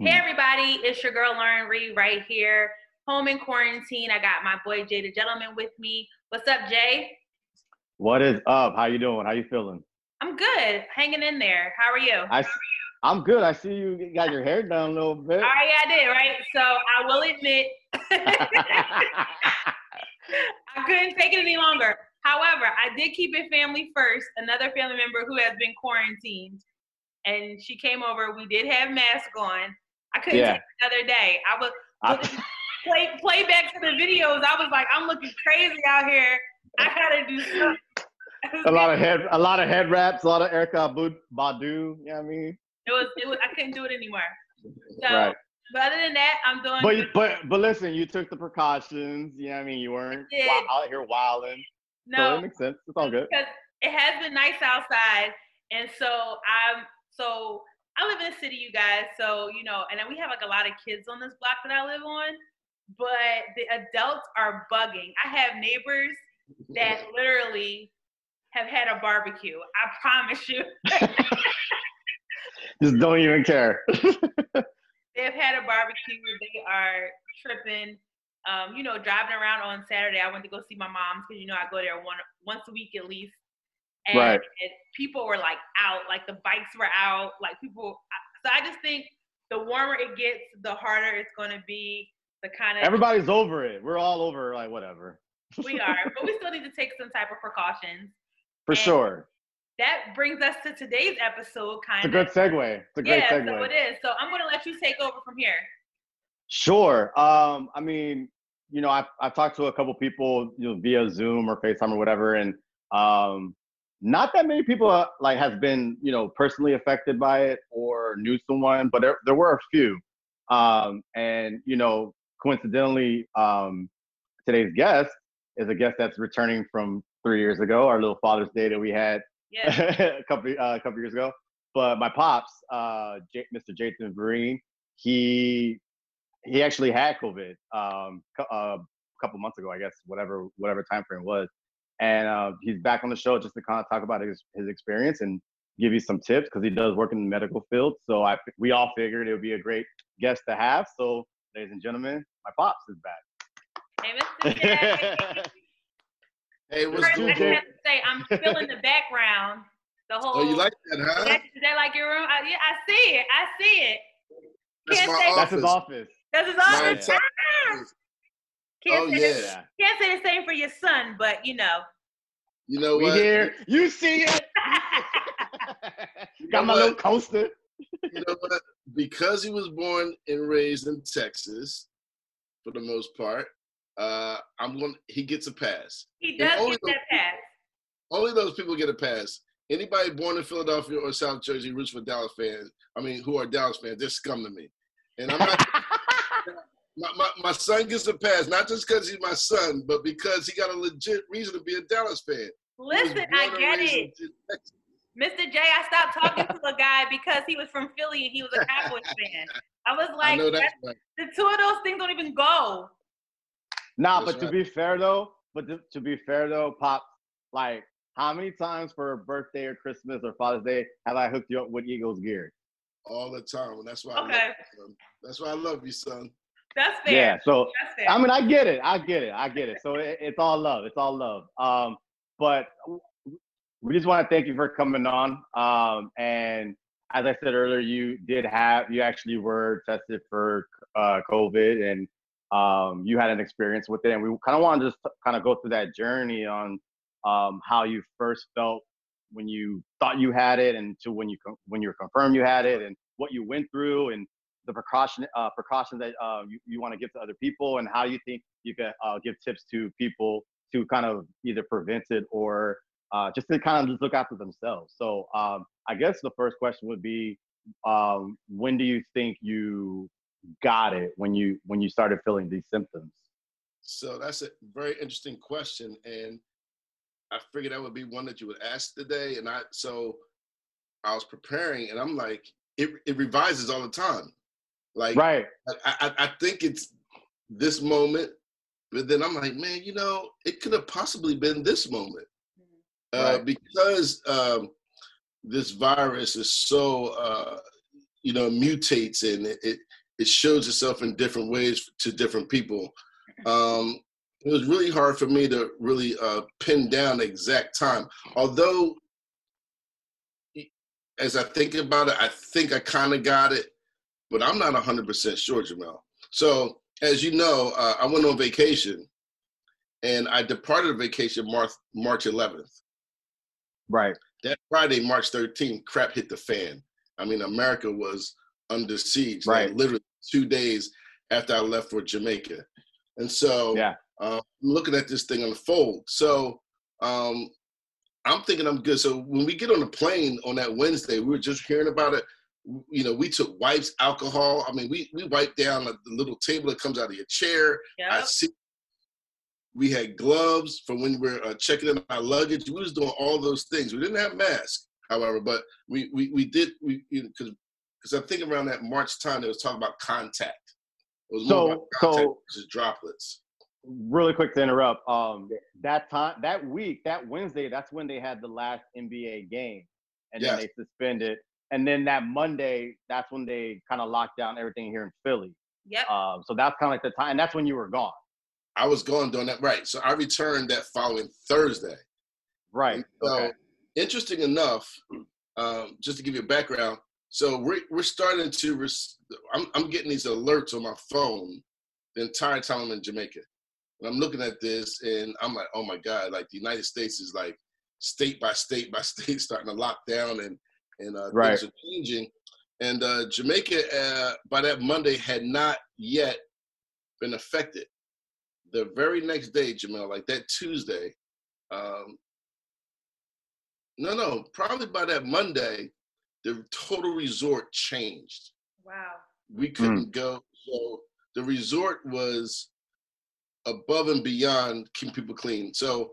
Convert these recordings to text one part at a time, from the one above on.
Hmm. Hey everybody, it's your girl Lauren Reed right here, home in quarantine. I got my boy Jay the Gentleman with me. What's up, Jay? What is up? How you doing? How you feeling? I'm good, hanging in there. How are you? I, I'm good. I see you got your hair down a little bit. All right, yeah, I did, right? So I will admit, I couldn't take it any longer. However, I did keep it family first. Another family member who has been quarantined, and she came over. We did have masks on. I couldn't Yeah. take another day. I was I- play play back to the videos. I was like, I'm looking crazy out here. I gotta do something. a lot of head, a lot of head wraps, a lot of Erykah Badu. Badu you know what I mean? It was, it was I couldn't do it anymore. So, Right. but other than that, I'm doing. But good. but but listen, you took the precautions. You know what I mean? You weren't out here wilding. So no, it makes sense. It's all good. because it has been nice outside, and so I'm so I live in a city, you guys. So you know, and then we have like a lot of kids on this block that I live on, but the adults are bugging. I have neighbors that literally have had a barbecue. I promise you, Just don't even care. they've had a barbecue. They are tripping. Um, you know, driving around on Saturday, I went to go see my mom's because you know I go there one once a week at least. And, Right. and people were like out, like the bikes were out, like people. So I just think the warmer it gets, the harder it's going to be. The kind of Everybody's over it. We're all over like whatever. we are, but we still need to take some type of precautions. For And- sure. That brings us to today's episode, kind It's a of. good segue. It's a great yeah, segue. so it is. So I'm going to let you take over from here. Sure. Um, I mean, you know, I've I've talked to a couple people, you know, via Zoom or FaceTime or whatever, and um, not that many people uh, like has been, you know, personally affected by it or knew someone, but there there were a few. Um, and you know, coincidentally, um, today's guest is a guest that's returning from three years ago, our little Father's Day that we had Yeah. a couple uh, a couple years ago. But my pops, uh, J- Mr. Jason green he he actually had COVID um, uh, a couple months ago, I guess, whatever whatever time frame was, and uh, he's back on the show just to kind of talk about his his experience and give you some tips because he does work in the medical field. So I we all figured it would be a great guest to have. So, ladies and gentlemen, my pops is back. Hey, Mr. J. Hey, what's First, I Dude, just good? have to say I'm feeling the background. The whole. Oh, you like that, huh? That, is that like your room? I, yeah, I see it. I see it. That's Can't my say- That's his office. office. That's his My office. Entire office. Can't, Oh, say yeah. the, can't say the same for your son, but you know. You know We what? here. You see it. You Got my what? little coaster. You know what? Because he was born and raised in Texas, for the most part, uh, I'm going. He gets a pass. he And does only get that pass. Only those people get a pass. Anybody born in Philadelphia or South Jersey roots for Dallas fans. I mean, who are Dallas fans? They're scum to me. And I'm not. my, my, my son gets a pass, not just because he's my son, but because he got a legit reason to be a Dallas fan. Listen, I get it. Mr. J, I stopped talking to a guy because he was from Philly and he was a Cowboys fan. I was like, know that's that- right. the two of those things don't even go. Nah, That's but to be fair though, but to, to be fair though, Pop, like how many times for a birthday or Christmas or Father's Day have I hooked you up with Eagles gear? all the time. And that's why I Okay. love you, son. That's why I love you, son. That's fair. Yeah, so That's fair. I mean, I get it, I get it, I get it. So it, it's all love, it's all love. Um, but we just want to thank you for coming on. Um, and as I said earlier, you did have, you actually were tested for uh, COVID, and um, you had an experience with it. And we kind of want to just kind of go through that journey on um, how you first felt when you thought you had it, and to when you when you were confirmed you had it, and what you went through, and the precaution uh, precautions that uh, you, you want to give to other people, and how you think you can uh, give tips to people to kind of either prevent it or uh, just to kind of just look after themselves. So um, I guess the first question would be, um, when do you think you got it? When you when you started feeling these symptoms? So that's a very interesting question, and I figured that would be one that you would ask today. And I so I was preparing, and I'm like, it it revises all the time. Like Right. I, I I think it's this moment, but then I'm like, man, you know, it could have possibly been this moment, uh, Right. because um, this virus is so uh, you know mutates and it, it, it shows itself in different ways to different people. Um, it was really hard for me to really uh, pin down the exact time. Although, as I think about it, I think I kind of got it, but I'm not 100% sure, Jamel. So, as you know, uh, I went on vacation and I departed vacation March, March 11th. Right. That Friday, March 13th, crap hit the fan. I mean, America was under siege. Right. Like, literally two days after I left for Jamaica. And so Yeah. uh, looking at this thing unfold. So um, I'm thinking I'm good. So when we get on the plane on that Wednesday, we were just hearing about it. You know, we took wipes, alcohol. I mean, we we wiped down the little table that comes out of your chair. I see. We had gloves for when we're uh, checking in our luggage. We was doing all those things. We didn't have masks, however, but we we, we did we because because I think around that March time they was talking about contact. It was more So- about contact so- versus droplets. really quick to interrupt. Um, that time, that week, that Wednesday, that's when they had the last NBA game, and then they suspended. And then that Monday, that's when they kind of locked down everything here in Philly. Yep. Um, so that's kind of like the time, and that's when you were gone, I was going doing that right. So I returned that following Thursday. right? So, Okay. interesting enough, um, just to give you a background, so we're we're starting to. Res- I'm I'm getting these alerts on my phone the entire time I'm in Jamaica, and I'm looking at this, and I'm like, oh my god, like the United States is like state by state by state starting to lock down, and and uh, Right. things are changing, and uh, Jamaica uh, by that Monday had not yet been affected. The very next day, Jamel, like that Tuesday, um, no, no, probably by that Monday, the total resort changed. Wow. We couldn't go. So the resort was above and beyond keeping people clean. So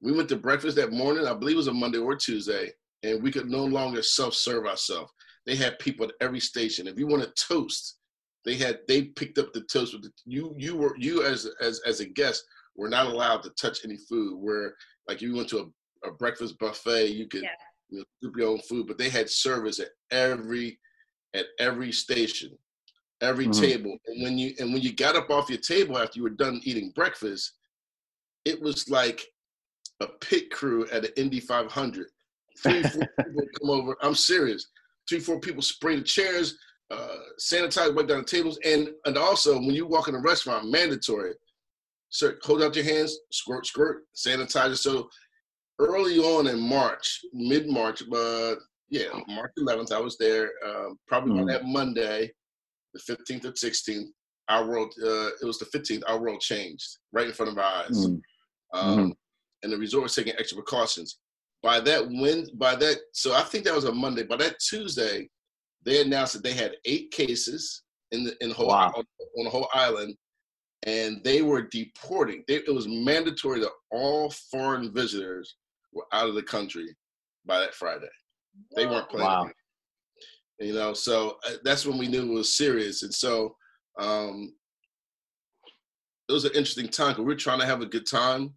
we went to breakfast that morning. I believe it was a Monday or Tuesday, and we could no longer self-serve ourselves. They had people at every station. If you want a toast, they had they picked up the toast with the, you. You were you as as as a guest were not allowed to touch any food. Where like if you went to a, a breakfast buffet, you could Yeah. you know, scoop your own food, but they had service at every at every station, every Mhm. table. And when you and when you got up off your table after you were done eating breakfast, it was like a pit crew at an Indy 500. Three, four people come over. I'm serious. Three, four people spray the chairs, uh, sanitize, wipe down the tables, and and also when you walk in a restaurant, mandatory. Sir, hold out your hands, squirt, squirt, sanitizer. So early on in March, mid March, but yeah, March 11th, I was there. Um, probably Mhm. on that Monday, the 15th or 16th, our world, uh, it was the 15th, our world changed right in front of our eyes. Mm. Um, And the resort was taking extra precautions. By that when, by that, so I think that was a Monday. By that Tuesday, they announced that they had eight cases in the in the whole Wow. on, on the whole island, and they were deporting. They, it was mandatory that all foreign visitors were out of the country by that Friday. They weren't playing. Wow. You know, so uh, that's when we knew it was serious. And so um, it was an interesting time because we were trying to have a good time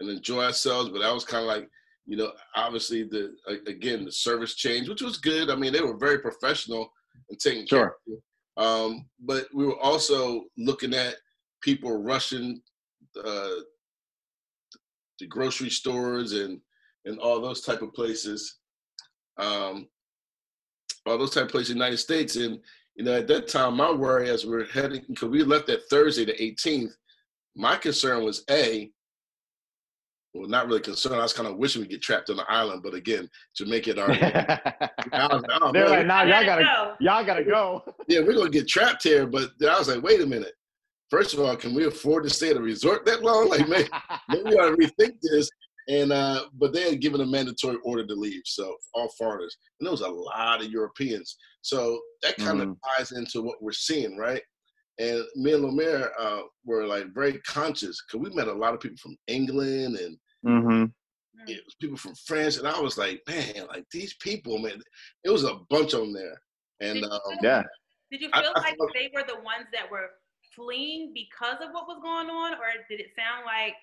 and enjoy ourselves, but that was kind of like, you know, obviously the again the service change, which was good. I mean, they were very professional and taking care. Sure. Of you. Um, but we were also looking at people rushing uh, the grocery stores and and all those type of places, um, all those type of places in the United States. And you know, at that time, my worry as we are heading because we left that Thursday, the 18th. My concern was a well, not really concerned. I was kind of wishing we get trapped on the island, but again, to make it our was oh, They're man, like, now y'all gotta, go. y'all gotta go. yeah, we're gonna get trapped here. But I was like, wait a minute. First of all, can we afford to stay at a resort that long? Like, man, maybe we ought to rethink this. And uh, but they had given a mandatory order to leave, so all foreigners, and there was a lot of Europeans. So that kind of Mhm. ties into what we're seeing, right? And me and Lomere uh, were like very conscious because we met a lot of people from England and hmm it was people from France, and I was like, man, like these people, man, it was a bunch on there. And Did you um, feel- Yeah. Did you feel I like felt- they were the ones that were fleeing because of what was going on, or did it sound like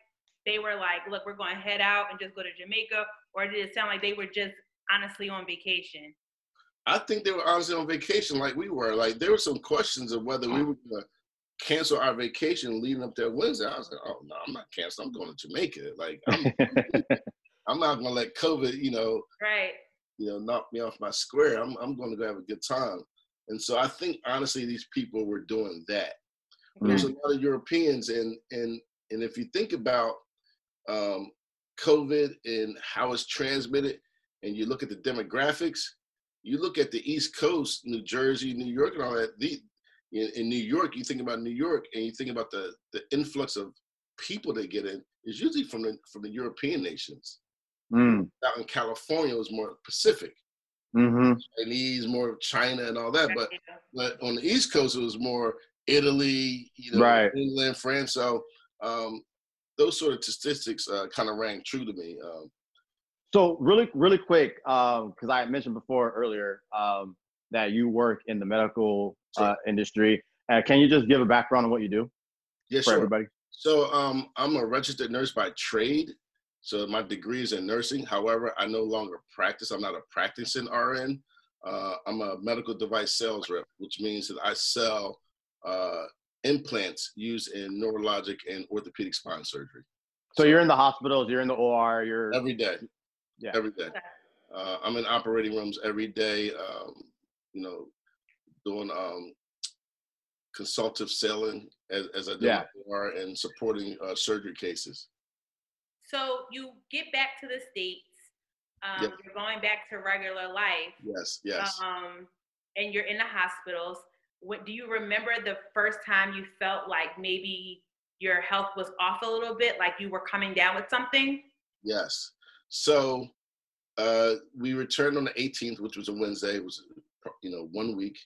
they were like, "Look, we're going to head out and just go to Jamaica," or did it sound like they were just honestly on vacation? I think they were honestly on vacation like we were. Like there were some questions of whether we were gonna cancel our vacation leading up there Wednesday. I was like, oh no, I'm not canceling. I'm going to Jamaica. Like I'm, I'm not gonna let COVID, you know, Right. you know, knock me off my square. I'm I'm going to go have a good time. And so I think honestly, these people were doing that. But There's a lot of Europeans, and and and if you think about um, COVID and how it's transmitted, and you look at the demographics, you look at the East Coast, New Jersey, New York, and all that. The, in, in New York, you think about New York, and you think about the the influx of people they get in is usually from the from the European nations. Mm, Out in California, it was more Pacific, hmm Chinese, more of China, and all that. But but on the East Coast, it was more Italy, you know, Right. England, France. So um, those sort of statistics uh, kind of rang true to me. Um, So really, really quick, because I mentioned before earlier um, that you work in the medical uh, industry. Uh, can you just give a background on what you do yeah, for sure. everybody? So um, I'm a registered nurse by trade. So my degree is in nursing. However, I no longer practice. I'm not a practicing RN. Uh, I'm a medical device sales rep, which means that I sell uh, implants used in neurologic and orthopedic spine surgery So you're in the hospitals, you're in the OR, you're every day. Yeah. Every day. Okay. Uh, I'm in operating rooms every day. Um, you know, doing um, consultative selling as, as I do Yeah. in OR and supporting uh, surgery cases. So you get back to the states. Um, Yep. You're going back to regular life. Yes, yes. Um, and you're in the hospitals. What do you remember the first time you felt like maybe your health was off a little bit, like you were coming down with something? Yes. So uh, we returned on the 18th, which was a Wednesday. It was, you know, one week.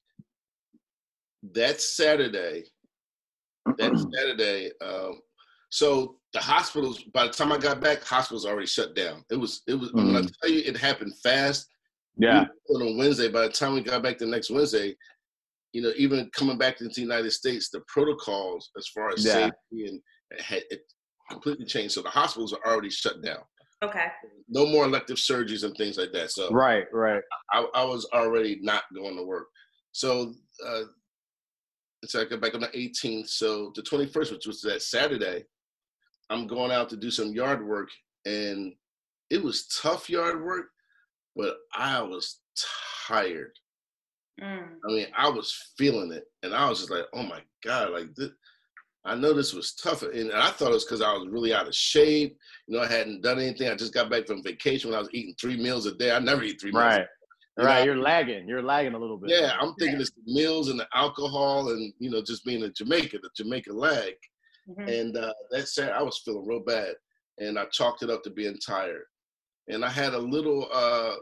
That Saturday, that Saturday, um, so the hospitals, by the time I got back, hospitals already shut down. It was, it was, when I tell you it happened fast, yeah, we were on Wednesday, by the time we got back the next Wednesday, you know, even coming back into the United States, the protocols as far as Yeah. safety and had it completely changed. So the hospitals are already shut down Okay. no more elective surgeries and things like that. So right, right. I, I was already not going to work. So uh, so I got back on the 18th. So the 21st, which was that Saturday, I'm going out to do some yard work, and it was tough yard work, but I was tired. Mm. I mean, I was feeling it, and I was just like, "Oh my god!" Like this, I know this was tough, and I thought it was because I was really out of shape. You know, I hadn't done anything. I just got back from vacation when I was eating three meals a day. I never eat three meals. Right. You Right. know? You're lagging. You're lagging a little bit. Yeah, I'm thinking it's the meals and the alcohol, and you know, just being a Jamaica, the Jamaica lag. Mhm. And uh, that said, I was feeling real bad, and I chalked it up to being tired. And I had a little, uh,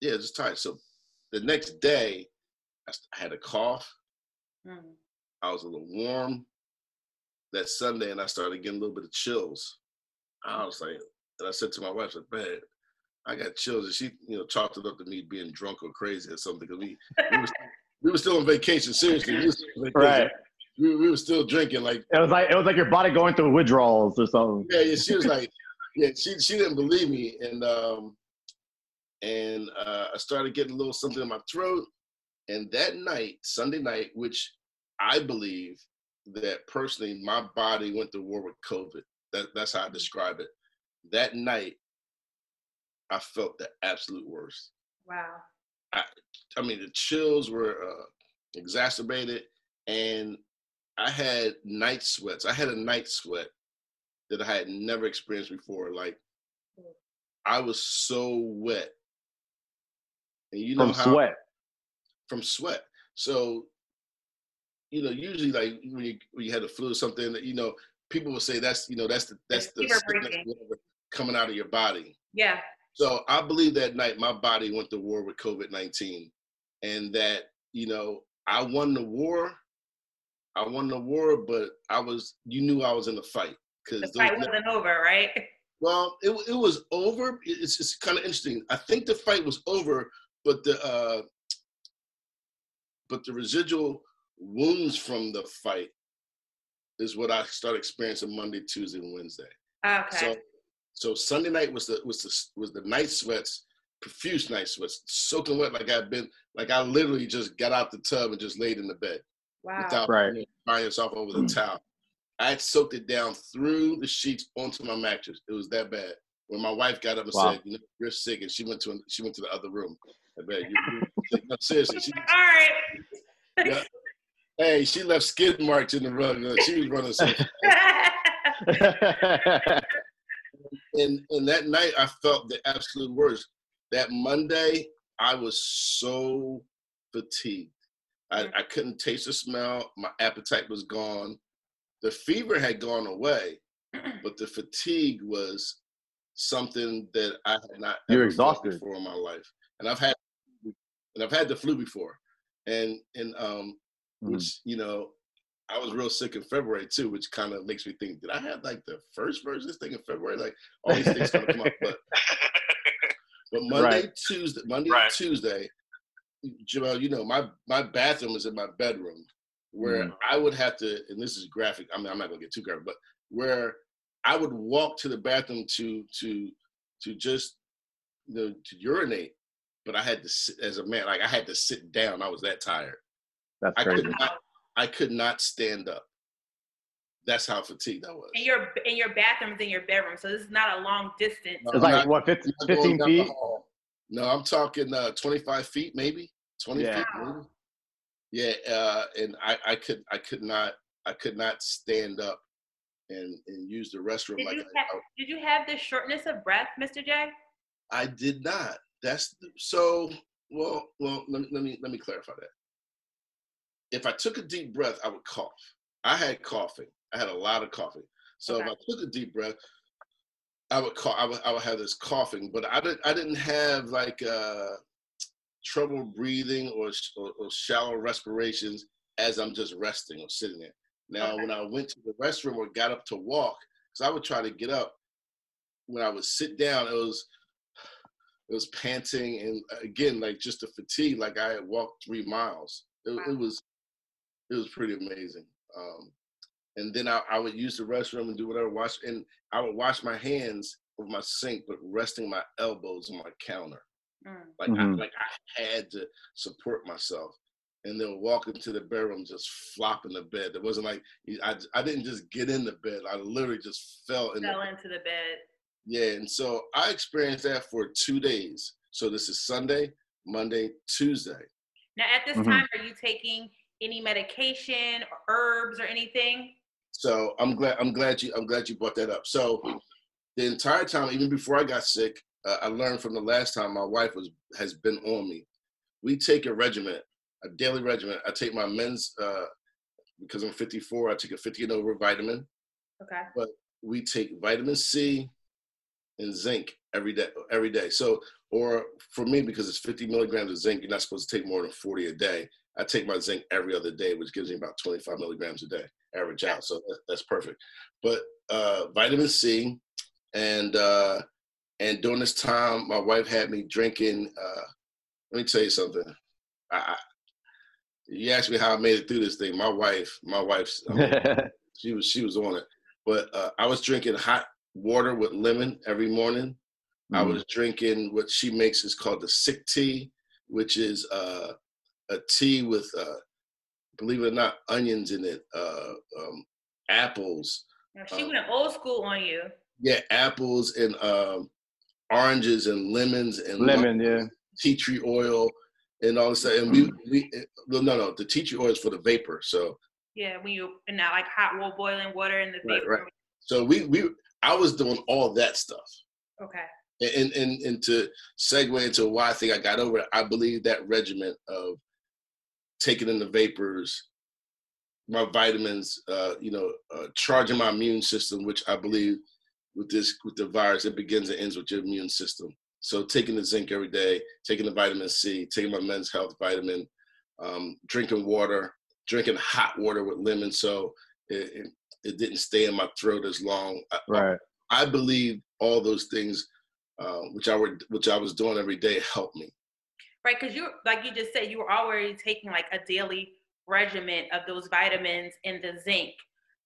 yeah, just tired. So the next day, I had a cough. Mm. I was a little warm that Sunday, and I started getting a little bit of chills. I was like, and I said to my wife, I said, man, I got chills. And she, you know, chalked it up to me being drunk or crazy or something. Because we, we, was, we were still on vacation, seriously. We, was still on vacation. Right. we, we were still drinking. Like, It was like it was like your body going through withdrawals or something. yeah, yeah. She was like, yeah, she, she didn't believe me. And, um, and uh, I started getting a little something in my throat. And that night, Sunday night, which I believe that personally my body went to war with COVID. That, that's how I describe it. That night, I felt the absolute worst. Wow. I I mean, the chills were uh, exacerbated, and I had night sweats. I had a night sweat that I had never experienced before. Like, I was so wet. And you know From how sweat. from sweat. So, you know, usually like when you when you had the flu or something, that you know, people will say that's you know that's the that's the Fever sickness breathing. whatever coming out of your body. Yeah. So I believe that night my body went to war with COVID nineteen, and that you know I won the war. I won the war, but I was you knew I was in the fight because The fight wasn't over, right? well, it it was over. It's it's kind of interesting. I think the fight was over, but the uh, but the residual wounds from the fight is what I started experiencing Monday, Tuesday, and Wednesday. Okay. So so Sunday night was the was the was the night sweats. profuse night sweats, soaking wet like I've been, like I literally just got out the tub and just laid in the bed Wow. without Right. drying yourself over the mm. towel. I had soaked it down through the sheets onto my mattress. It was that bad. When my wife got up and Wow. said, "You know, you're sick," and she went to she went to the other room. I bet you. No, seriously, she, All right. Yeah. Hey, she left skid marks in the rug. She was running so and and that night I felt the absolute worst. That Monday I was so fatigued. I, I couldn't taste the smell. My appetite was gone. The fever had gone away, but the fatigue was something that I had not You're ever felt exhausted. before in my life. And I've had and I've had the flu before. And and um Mm. which you know I was real sick in February too, which kind of makes me think, did I have like the first version of this thing in February? Like all these things kind of come up, but but Monday, Right. Tuesday, Monday, Right. Tuesday, Jamal, you know my my bathroom is in my bedroom, where Mm. I would have to, and this is graphic. I mean, I'm not gonna get too graphic, but where I would walk to the bathroom to to to just you know, to urinate, but I had to sit as a man, like I had to sit down. I was that tired. That's I crazy. could not I could not stand up. That's how fatigued I was. and your and your bathroom's in your bedroom, so this is not a long distance. No, It's like not- what, 15, I'm not going 15 feet? No, I'm talking uh, 25 feet, maybe 20 Yeah. feet. Maybe. Yeah, uh, and I, I could I could not I could not stand up and and use the restroom Did like you, I, have, did you have the shortness of breath, Mr. J? I did not. That's the- so well. Well, let me let me let me clarify that. If I took a deep breath, I would cough. I had coughing. I had a lot of coughing. So if I took a deep breath, I would cough. I would, I would have this coughing, but I didn't. I didn't have like uh, trouble breathing or, or or shallow respirations as I'm just resting or sitting there. Now, Okay. when I went to the restroom or got up to walk, because I would try to get up, when I would sit down, it was it was panting and again like just the fatigue, like I had walked three miles. It, Wow. it was it was pretty amazing. Um, and then I, I would use the restroom and do whatever. Wash and I would wash my hands with my sink, but resting my elbows on my counter, Mm. like Mhm. I, like I had to support myself. And then walk into the bedroom, just flop in the bed. It wasn't like I, I didn't just get in the bed. I literally just fell in the into the bed. yeah, and so I experienced that for two days. So this is Sunday, Monday, Tuesday. Now, at this Mhm. time, are you taking any medication or herbs or anything? So I'm glad I'm glad you I'm glad you brought that up. So the entire time, even before I got sick, uh, I learned from the last time my wife was has been on me. We take a regiment, a daily regiment. I take my men's uh, because I'm 54. I take a 50 and over vitamin. Okay. But we take vitamin C and zinc every day. Every day. So, or for me, because it's 50 milligrams of zinc, you're not supposed to take more than 40 a day. I take my zinc every other day, which gives me about 25 milligrams a day, average out. So that, that's perfect. But uh, vitamin C, and uh, and during this time, my wife had me drinking. Uh, let me tell you something. I, I, you asked me how I made it through this thing. My wife, my wife's, I mean, she was she was on it. But uh, I was drinking hot water with lemon every morning. I Mhm. was drinking what she makes is called the sick tea, which is uh, a tea with, uh, believe it or not, onions in it, uh, um, apples. Now, she Uh, went old school on you. Yeah, apples and um, oranges and lemons and Lemon, lemons, yeah. tea tree oil and all this stuff. And we, we no, no, no, the tea tree oil is for the vapor. So Yeah, when you in that like hot water, boiling water in the Right, vapor. right. So we we I was doing all that stuff. Okay. And, and and to segue into why I think I got over it, I believe that regiment of taking in the vapors, my vitamins, uh, you know, uh, charging my immune system, which I believe with this with the virus, it begins and ends with your immune system. So taking the zinc every day, taking the vitamin C, taking my men's health vitamin, um, drinking water, drinking hot water with lemon, so it, it, it didn't stay in my throat as long. I, Right. I believe all those things, uh, which I were which I was doing every day, helped me. Right, because you like you just said, you were already taking like a daily regimen of those vitamins and the zinc.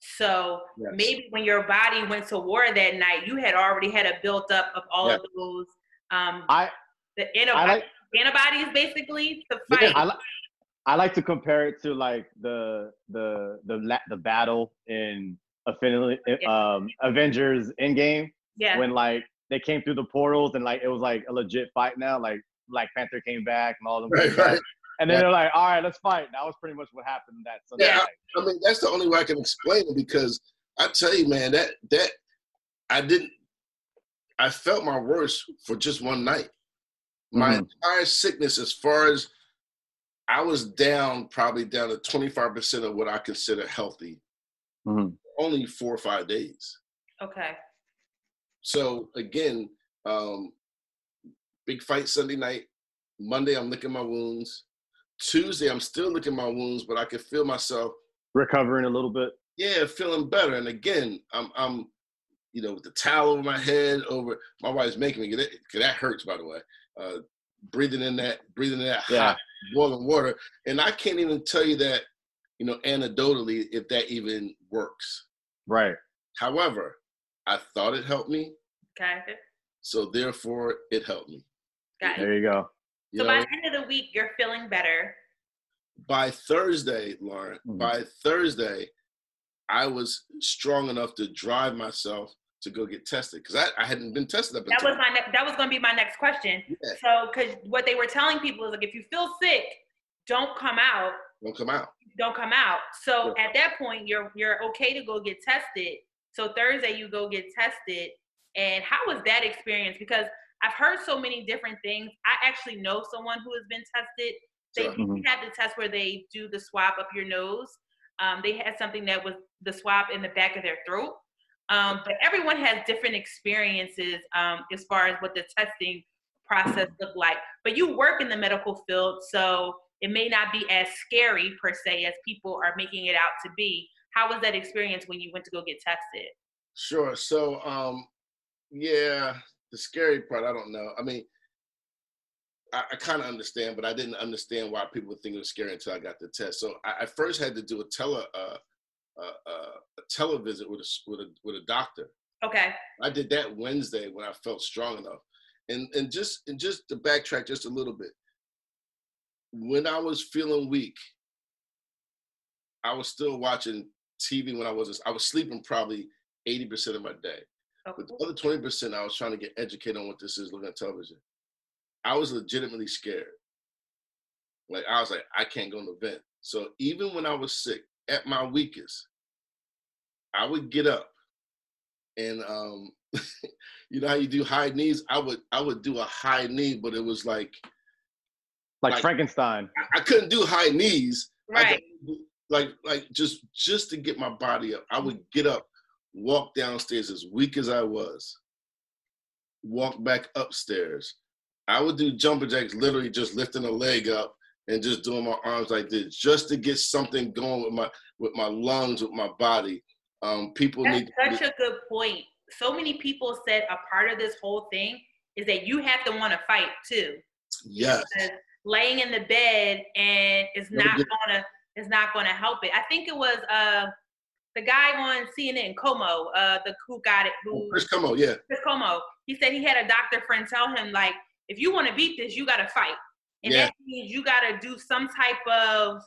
So Yes. maybe when your body went to war that night, you had already had a built up of all Yeah. of those. Um, I the antibodies, like antibodies basically to Yeah, fight. I like I like to compare it to like the the the la- the battle in Affinity, um, Avengers Endgame yeah. when like they came through the portals and like it was like a legit fight now. Like Black Panther came back and all them Right, right. And then they're like, all right, let's fight. That was pretty much what happened that Sunday Yeah, night. I mean, that's the only way I can explain it because I tell you, man, that that I didn't. I felt my worst for just one night. My Mhm. entire sickness, as far as I was down, probably down to twenty five percent of what I consider healthy. Mhm. Only four or five days. okay. So again, um, big fight Sunday night. Monday, I'm licking my wounds. Tuesday, I'm still licking my wounds, but I can feel myself Recovering a little bit. yeah, feeling better. And again, I'm I'm you know with the towel over my head, over my wife's making me get it because that hurts by the way. Uh, breathing in that breathing in that Yeah. hot boiling water, and I can't even tell you that you know anecdotally if that even works. Right. However, I thought it helped me, Okay. so therefore it helped me. Got. There you go. You So know, by the end of the week, you're feeling better. by Thursday, Lauren, Mhm. by Thursday, I was strong enough to drive myself to go get tested because I, I hadn't been tested up That was my ne- that was going to be my next question. Yeah. So, because what they were telling people is like, if you feel sick, don't come out. don't come out. Don't come out. So Yeah. at that point, you're you're okay to go get tested. So Thursday, you go get tested. And how was that experience? Because I've heard so many different things. I actually know someone who has been tested. They Sure. Mhm. had the test where they do the swab up your nose. Um, they had something that was the swab in the back of their throat. Um, but everyone has different experiences um, as far as what the testing process looked like. But you work in the medical field, so it may not be as scary per se as people are making it out to be. How was that experience when you went to go get tested? Sure. So, um, yeah, the scary part, I don't know. I mean, I, I kind of understand, but I didn't understand why people would think it was scary until I got the test. So I, I first had to do a tele, uh, uh, uh, a televisit with a with a with a doctor. Okay. I did that Wednesday when I felt strong enough, and and just and just to backtrack just a little bit. When I was feeling weak, I was still watching TV when I wasn't. I was sleeping probably eighty percent of my day. Okay. But the other twenty percent, I was trying to get educated on what this is, looking at television. I was legitimately scared. Like I was like, I can't go to an event. So even when I was sick, at my weakest, I would get up, and um, you know how you do high knees. I would I would do a high knee, but it was like Like, Like- Frankenstein. I, I couldn't do high knees. Right. could- like like just just to get my body up. I would get up, walk downstairs as weak as I was, walk back upstairs. I would do jumper jacks, literally just lifting a leg up and just doing my arms like this, just to get something going with my with my lungs, with my body. Um, people That's need such a good point. So many people said a part of this whole thing is that you have to want to fight too. yes, Because laying in the bed and it's not gonna it's not gonna help it. I think it was uh the guy on CNN, Cuomo, uh the who got it, who Chris Cuomo, yeah, Chris Cuomo. He said he had a doctor friend tell him like, if you want to beat this, you gotta fight, and Yeah. that means you gotta do some type of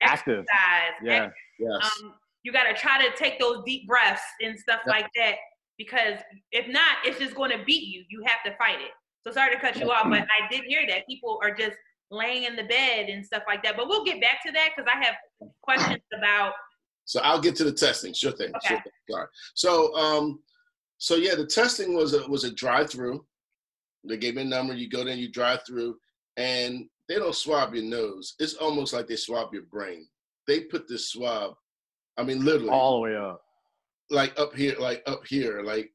Active. exercise. Yeah. yes, um, you got to try to take those deep breaths and stuff Yep. like that because if not, it's just going to beat you. You have to fight it. So sorry to cut you off, but I did hear that people are just laying in the bed and stuff like that. But we'll get back to that because I have questions about. So I'll get to the testing. Sure thing. Sure Okay. thing. Sorry. So um, so yeah, the testing was a was a drive through. They gave me a number. You go there, you drive through, and they don't swab your nose. It's almost like they swab your brain. They put this swab. I mean, literally, All the way up. like up here, like up here, like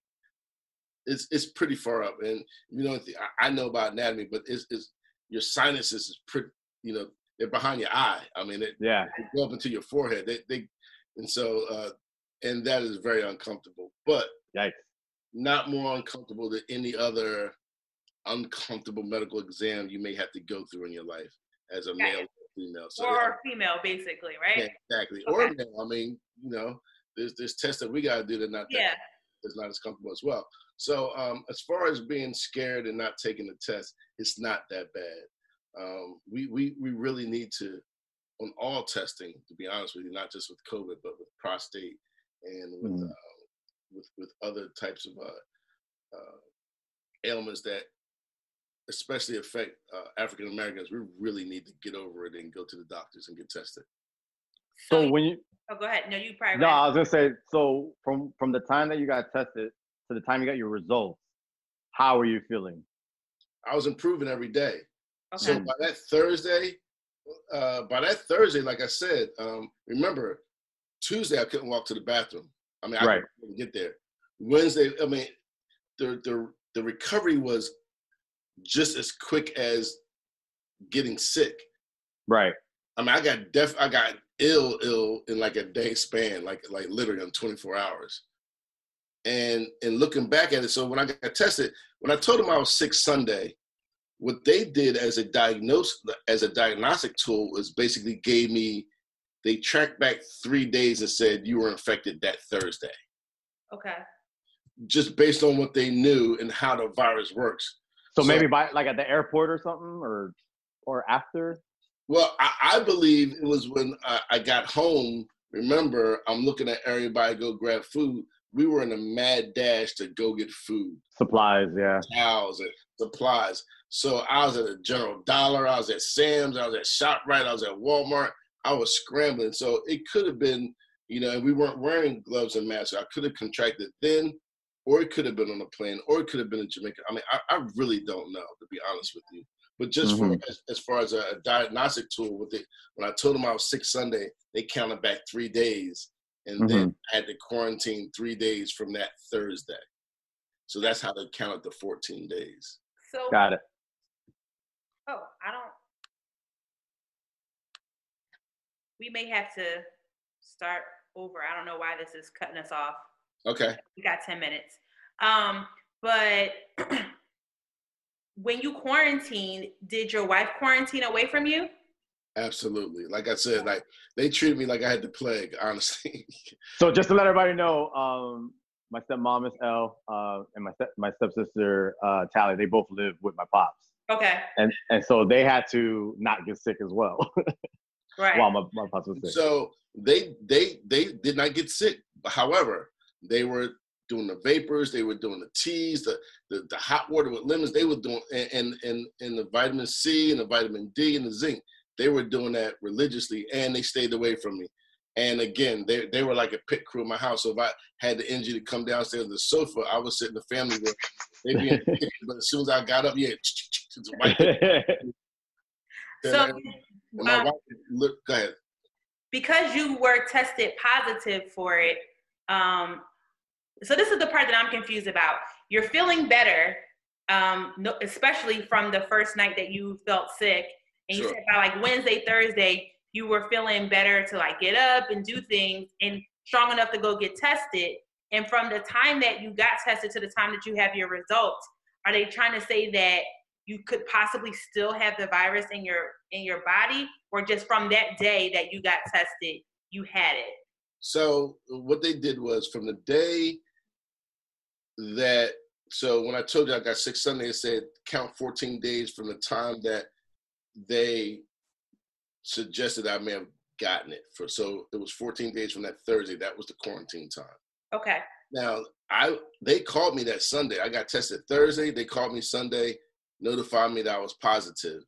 it's it's pretty far up. And you know, I I know about anatomy, but it's, it's your sinuses is pretty. You know, they're behind your eye. I mean, it, Yeah. they go up into your forehead. They, they and so uh, and that is very uncomfortable, but Yikes. not more uncomfortable than any other uncomfortable medical exam you may have to go through in your life as a Got male or female. So Or female, basically, right? yeah, exactly. Or male. I mean, you know, there's there's tests that we gotta do that not that Yeah. is not as comfortable as well. So um, as far as being scared and not taking the test, it's not that bad. Um, we we we really need to on all testing, to be honest with you, not just with COVID, but with prostate and with mm. uh, with with other types of uh, uh, ailments that especially affect uh, African Americans. We really need to get over it and go to the doctors and get tested. So, so when you oh go ahead no you probably no I was gonna say so from from the time that you got tested to the time you got your results, how are you feeling? I was improving every day. Okay. So by that Thursday, uh, by that Thursday, like I said, um, remember Tuesday I couldn't walk to the bathroom. I mean, I right. couldn't get there. Wednesday, I mean, the the the recovery was just as quick as getting sick. Right. I mean, I got def, I got ill, ill in like a day span, like like literally in 24 hours. And and looking back at it, so when I got tested, when I told them I was sick Sunday, what they did as a diagnose as a diagnostic tool was basically gave me they tracked back three days and said you were infected that Thursday. Okay. Just based on what they knew and how the virus works. So, so maybe by like at the airport or something, or or after. Well, I, I believe it was when I, I, got home. Remember, I'm looking at everybody go grab food. We were in a mad dash to go get food, supplies, yeah, towels and supplies. So I was at a General Dollar, I was at Sam's, I was at Shoprite, I was at Walmart. I was scrambling. So it could have been, you know, we weren't wearing gloves and masks. I could have contracted then, or it could have been on a plane, or it could have been in Jamaica. I mean, I, I really don't know, to be honest with you. But just mm-hmm. for as, as, far as a, a, diagnostic tool, with it, when I told them I was sick Sunday, they counted back three days, and mm-hmm. then I had to quarantine three days from that Thursday. So that's how they counted the 14 days. So got it. Oh, I don't. we may have to start over. I don't know why this is cutting us off. Okay. We got 10 minutes. Um, but when you quarantined, did your wife quarantine away from you? Absolutely. Like I said, like they treated me like I had the plague, honestly. so just to let everybody know, um, my stepmom is L, uh, and my step my stepsister uh, Tally. They both live with my pops. Okay. And and so they had to not get sick as well. Right. While my, my pops was sick. So they they they did not get sick. However, they were doing the vapors, they were doing the teas, the the, the hot water with lemons. They were doing and and and the vitamin C and the vitamin D and the zinc. They were doing that religiously, and they stayed away from me. And again, they they were like a pit crew in my house. So if I had the energy to come downstairs to the sofa, I would sit in the family room. They'd be in the kitchen, but as soon as I got up, yeah, so my um, wife, look, go ahead. Because you were tested positive for it, um, so this is the part that I'm confused about. You're feeling better, um, no, especially from the first night that you felt sick, and you sure. said about like Wednesday, Thursday, you were feeling better to like get up and do things, and strong enough to go get tested. And from the time that you got tested to the time that you have your results, are they trying to say that you could possibly still have the virus in your in your body or just from that day that you got tested you had it? So what they did was from the day that so when i told you i got sick sunday it said count 14 days from the time that they suggested i may have gotten it for so it was 14 days from that thursday. That was the quarantine time. Okay. Now i they called me that sunday. I got tested thursday. They called me sunday notified me that I was positive.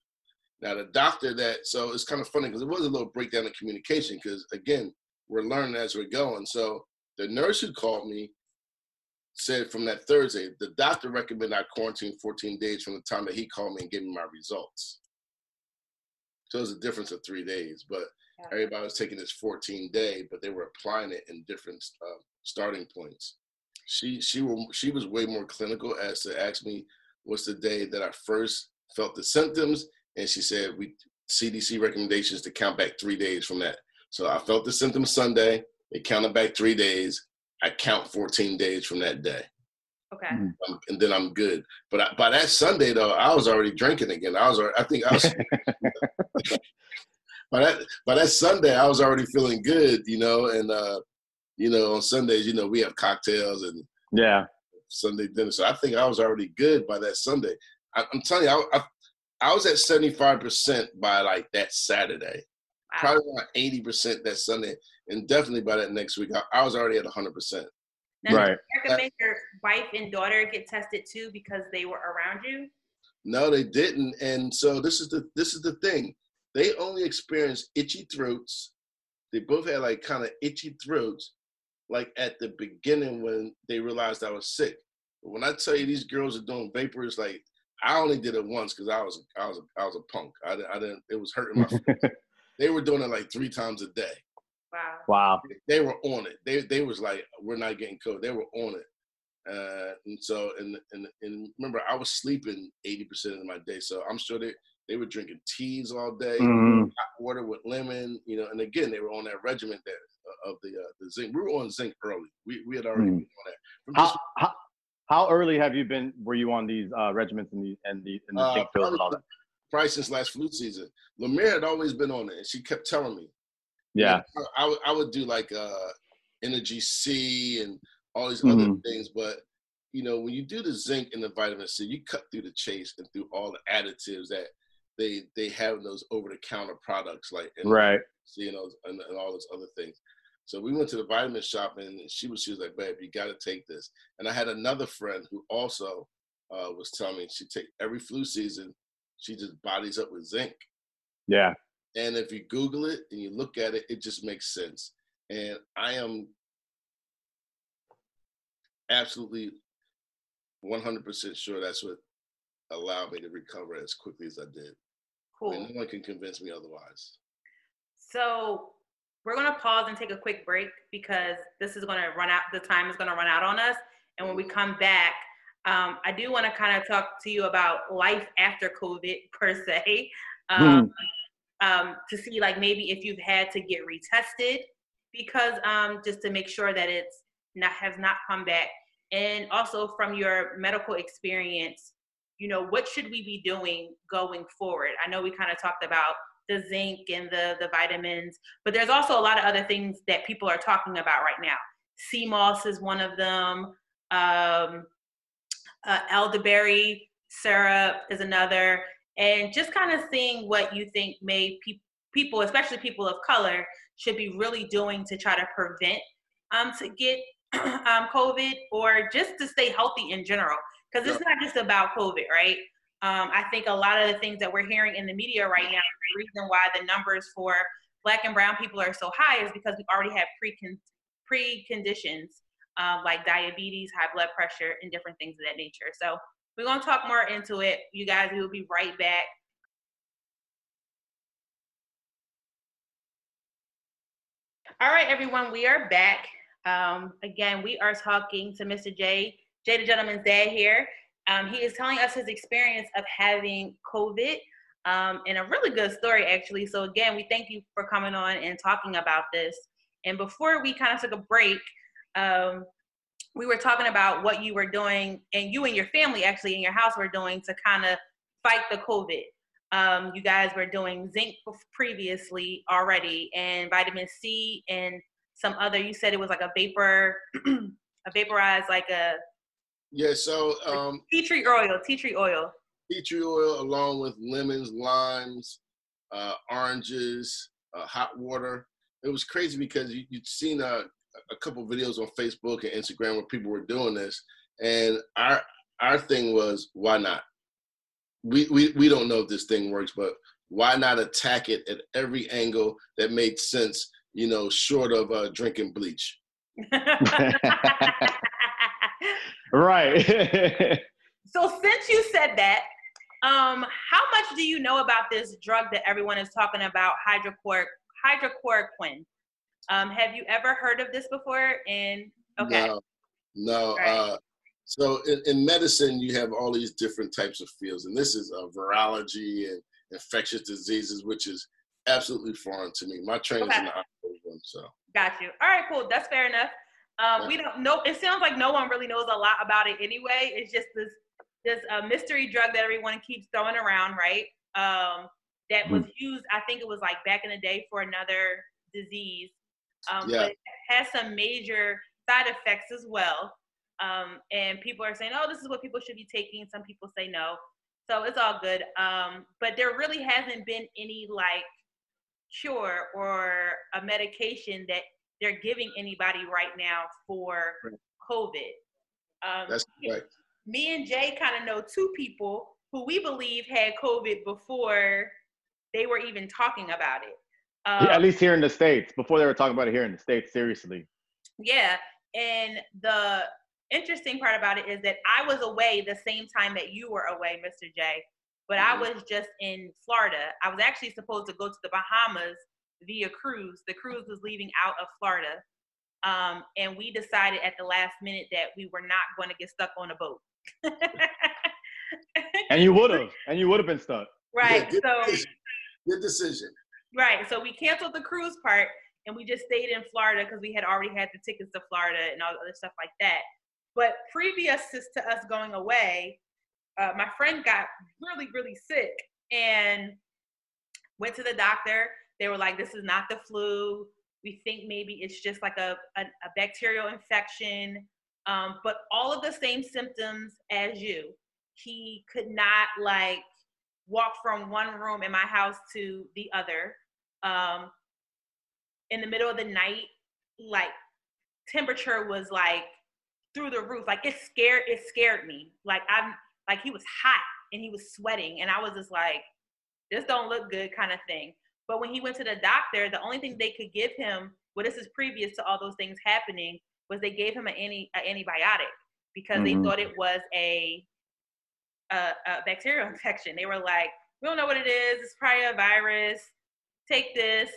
Now the doctor that so it's kind of funny because it was a little breakdown in communication because again we're learning as we're going. So the nurse who called me said from that Thursday the doctor recommended I quarantine 14 days from the time that he called me and gave me my results. So there's a difference of three days, but yeah. everybody was taking this 14 day, but they were applying it in different uh, starting points. She she were, she was way more clinical as to ask me was the day that I first felt the symptoms, and she said we CDC recommendations to count back three days from that. So I felt the symptoms Sunday. It counted back three days. I count 14 days from that day. Okay. Um, and then I'm good. But I, by that Sunday though, I was already drinking again. I was. I think I was. by that by that Sunday, I was already feeling good, you know. And uh, you know, on Sundays, you know, we have cocktails and yeah, Sunday dinner. So I think I was already good by that Sunday. I, am telling you, I, I, I was at 75% by like that Saturday, wow. probably around 80% that Sunday, and definitely by that next week, I, I was already at 100%. Now, right. Did you recommend your wife and daughter get tested too because they were around you? No, they didn't. And so this is the this is the thing. They only experienced itchy throats. They both had like kind of itchy throats, like at the beginning when they realized I was sick. But when I tell you these girls are doing vapors, like I only did it once because I was I was I was a punk. I, I didn't. It was hurting my. they were doing it like three times a day. Wow. Wow. They were on it. They they was like, we're not getting COVID. They were on it. Uh, and so and, and and remember, I was sleeping eighty percent of my day. So I'm sure they they were drinking teas all day, mm-hmm. hot water with lemon. You know, and again, they were on that regimen there uh, of the uh, the zinc. We were on zinc early. We we had already mm-hmm. been on that. How, how, how early have you been? Were you on these uh, regiments and the and the, and the zinc pills and all that? Probably since last flu season. Lemire had always been on it, and she kept telling me, yeah. Know, I, I would do like uh, Emergen-C and all these mm-hmm. other things, but you know, when you do the zinc and the vitamin C, you cut through the chase and through all the additives that they they have in those over the counter products like right, you know, and, and, all those other things. So we went to the vitamin shop and she was she was like, "Babe, you got to take this." And I had another friend who also uh, was telling me she take every flu season, she just bodies up with zinc. Yeah. And if you Google it and you look at it, it just makes sense. And I am absolutely 100% sure that's what allowed me to recover as quickly as I did. Cool. I mean, no one can convince me otherwise. So we're going to pause and take a quick break because this is going to run out, the time is going to run out on us. And when we come back, um, I do want to kind of talk to you about life after COVID per se. Um, mm um, to see like maybe if you've had to get retested because um, just to make sure that it's not has not come back and also from your medical experience you know what should we be doing going forward i know we kind of talked about the zinc and the the vitamins but there's also a lot of other things that people are talking about right now sea moss is one of them um, uh, elderberry syrup is another and just kind of seeing what you think may pe- people, especially people of color, should be really doing to try to prevent um, to get um, COVID or just to stay healthy in general. Because it's not just about COVID, right? Um, I think a lot of the things that we're hearing in the media right now, the reason why the numbers for Black and Brown people are so high is because we already have pre preconditions um, like diabetes, high blood pressure, and different things of that nature. So we're going to talk more into it. You guys, we will be right back. All right, everyone, we are back. Um, again, we are talking to Mr. Jay, Jay the Gentleman's Dad here. Um, he is telling us his experience of having COVID um, and a really good story, actually. So, again, we thank you for coming on and talking about this. And before we kind of took a break, um, we were talking about what you were doing and you and your family actually in your house were doing to kind of fight the COVID. Um, you guys were doing zinc previously already and vitamin C and some other, you said it was like a vapor, a vaporized, like a. Yeah, so. Um, tea tree oil, tea tree oil. Tea tree oil along with lemons, limes, uh, oranges, uh, hot water. It was crazy because you, would seen uh, a couple videos on Facebook and Instagram where people were doing this, and our our thing was why not? We we we don't know if this thing works, but why not attack it at every angle that made sense? You know, short of uh, drinking bleach. right. so since you said that, um, how much do you know about this drug that everyone is talking about, hydrochloric hydrochloroquine? Um, have you ever heard of this before? And okay. No, no. Right. Uh, so in, in, medicine, you have all these different types of fields, and this is uh, virology and infectious diseases, which is absolutely foreign to me. My training okay. in the hospital, so. Got you. All right, cool. That's fair enough. Um, yeah. We don't know. It sounds like no one really knows a lot about it anyway. It's just this this uh, mystery drug that everyone keeps throwing around, right? Um, that was mm. used. I think it was like back in the day for another disease um, yeah. but it has some major side effects as well. Um, and people are saying, oh, this is what people should be taking. Some people say no. So it's all good. Um, but there really hasn't been any like cure or a medication that they're giving anybody right now for COVID. Um, That's right. Me and Jay kind of know two people who we believe had COVID before they were even talking about it. Um, yeah, at least here in the states, before they were talking about it here in the states, seriously. Yeah, and the interesting part about it is that I was away the same time that you were away, Mr. J. But I was just in Florida. I was actually supposed to go to the Bahamas via cruise. The cruise was leaving out of Florida. Um, and we decided at the last minute that we were not going to get stuck on a boat. and you would have, and you would have been stuck. Right. Yeah, good so decision. good decision. Right. So we canceled the cruise part and we just stayed in Florida because we had already had the tickets to Florida and all the other stuff like that. But previous to us going away, uh, my friend got really, really sick and went to the doctor. They were like, this is not the flu. We think maybe it's just like a, a, a bacterial infection, um, but all of the same symptoms as you. He could not like walk from one room in my house to the other. Um, in the middle of the night, like temperature was like through the roof. Like it scared it scared me. Like I'm like he was hot and he was sweating and I was just like, this don't look good kind of thing. But when he went to the doctor, the only thing they could give him, well, this is previous to all those things happening, was they gave him an anti an antibiotic because mm-hmm. they thought it was a, a, a bacterial infection. They were like, we don't know what it is. It's probably a virus. Take this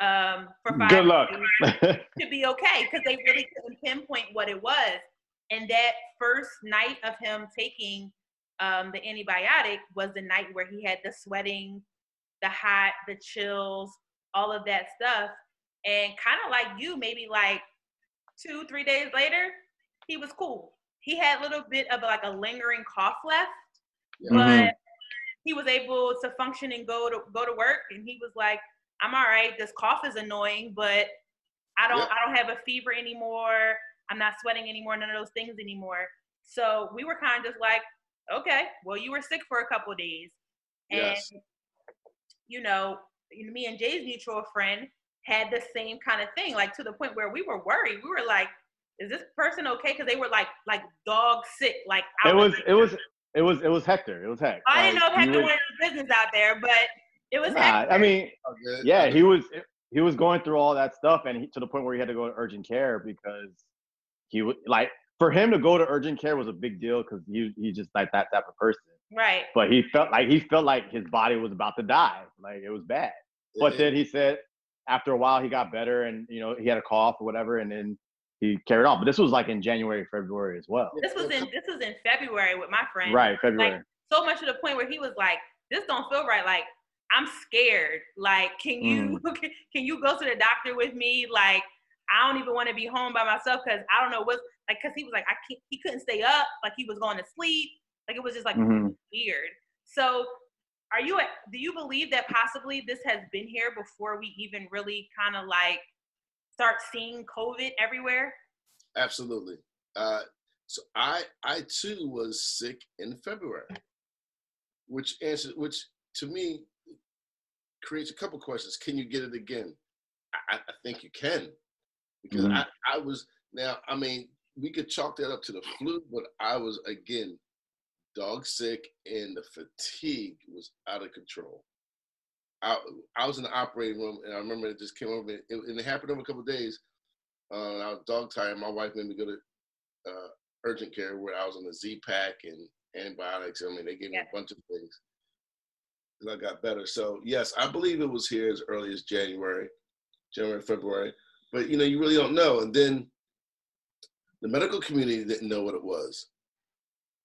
um, for five Good luck. to be okay because they really couldn't pinpoint what it was. And that first night of him taking um, the antibiotic was the night where he had the sweating, the hot, the chills, all of that stuff. And kind of like you, maybe like two, three days later, he was cool. He had a little bit of like a lingering cough left, mm-hmm. but he was able to function and go to go to work. And he was like, I'm all right. This cough is annoying, but I don't I don't have a fever anymore. I'm not sweating anymore, none of those things anymore. So we were kind of just like, okay, well, you were sick for a couple days. And, yes. You know, me and Jay's mutual friend had the same kind of thing, like to the point where we were worried. We were like, is this person okay? Because they were like, like dog sick. Like it was, it was, it was, it was Hector. It was Hector. I like, didn't know if Hector was business out there, but it was. Nah, I mean, oh, yeah, he was he was going through all that stuff, and he, to the point where he had to go to urgent care because he was like for him to go to urgent care was a big deal because he he just like that type of person. Right. But he felt like he felt like his body was about to die. Like it was bad. But then he said after a while he got better and you know he had a cough or whatever and then he carried on. But this was like in January, February as well. This was in this was in February with my friend. Right, February. Like, so much to the point where he was like, "This don't feel right. Like I'm scared. Like, can you mm. can you go to the doctor with me? Like, I don't even want to be home by myself because I don't know what's like. Because he was like, I can't. He couldn't stay up. Like he was going to sleep. Like it was just like mm-hmm. weird. So, are you? Do you believe that possibly this has been here before we even really kind of like start seeing COVID everywhere? Absolutely. Uh, so I I too was sick in February, which answers which to me creates a couple questions. Can you get it again? I, I think you can because mm-hmm. I, I was now. I mean, we could chalk that up to the flu, but I was again dog sick and the fatigue was out of control. I, I was in the operating room and I remember it just came over and it, and it happened over a couple days. Uh, I was dog tired. My wife made me go to uh, urgent care where I was on the Z pack and antibiotics. I mean, they gave me a bunch of things. And I got better. So yes, I believe it was here as early as January, January, February. But you know, you really don't know. And then the medical community didn't know what it was.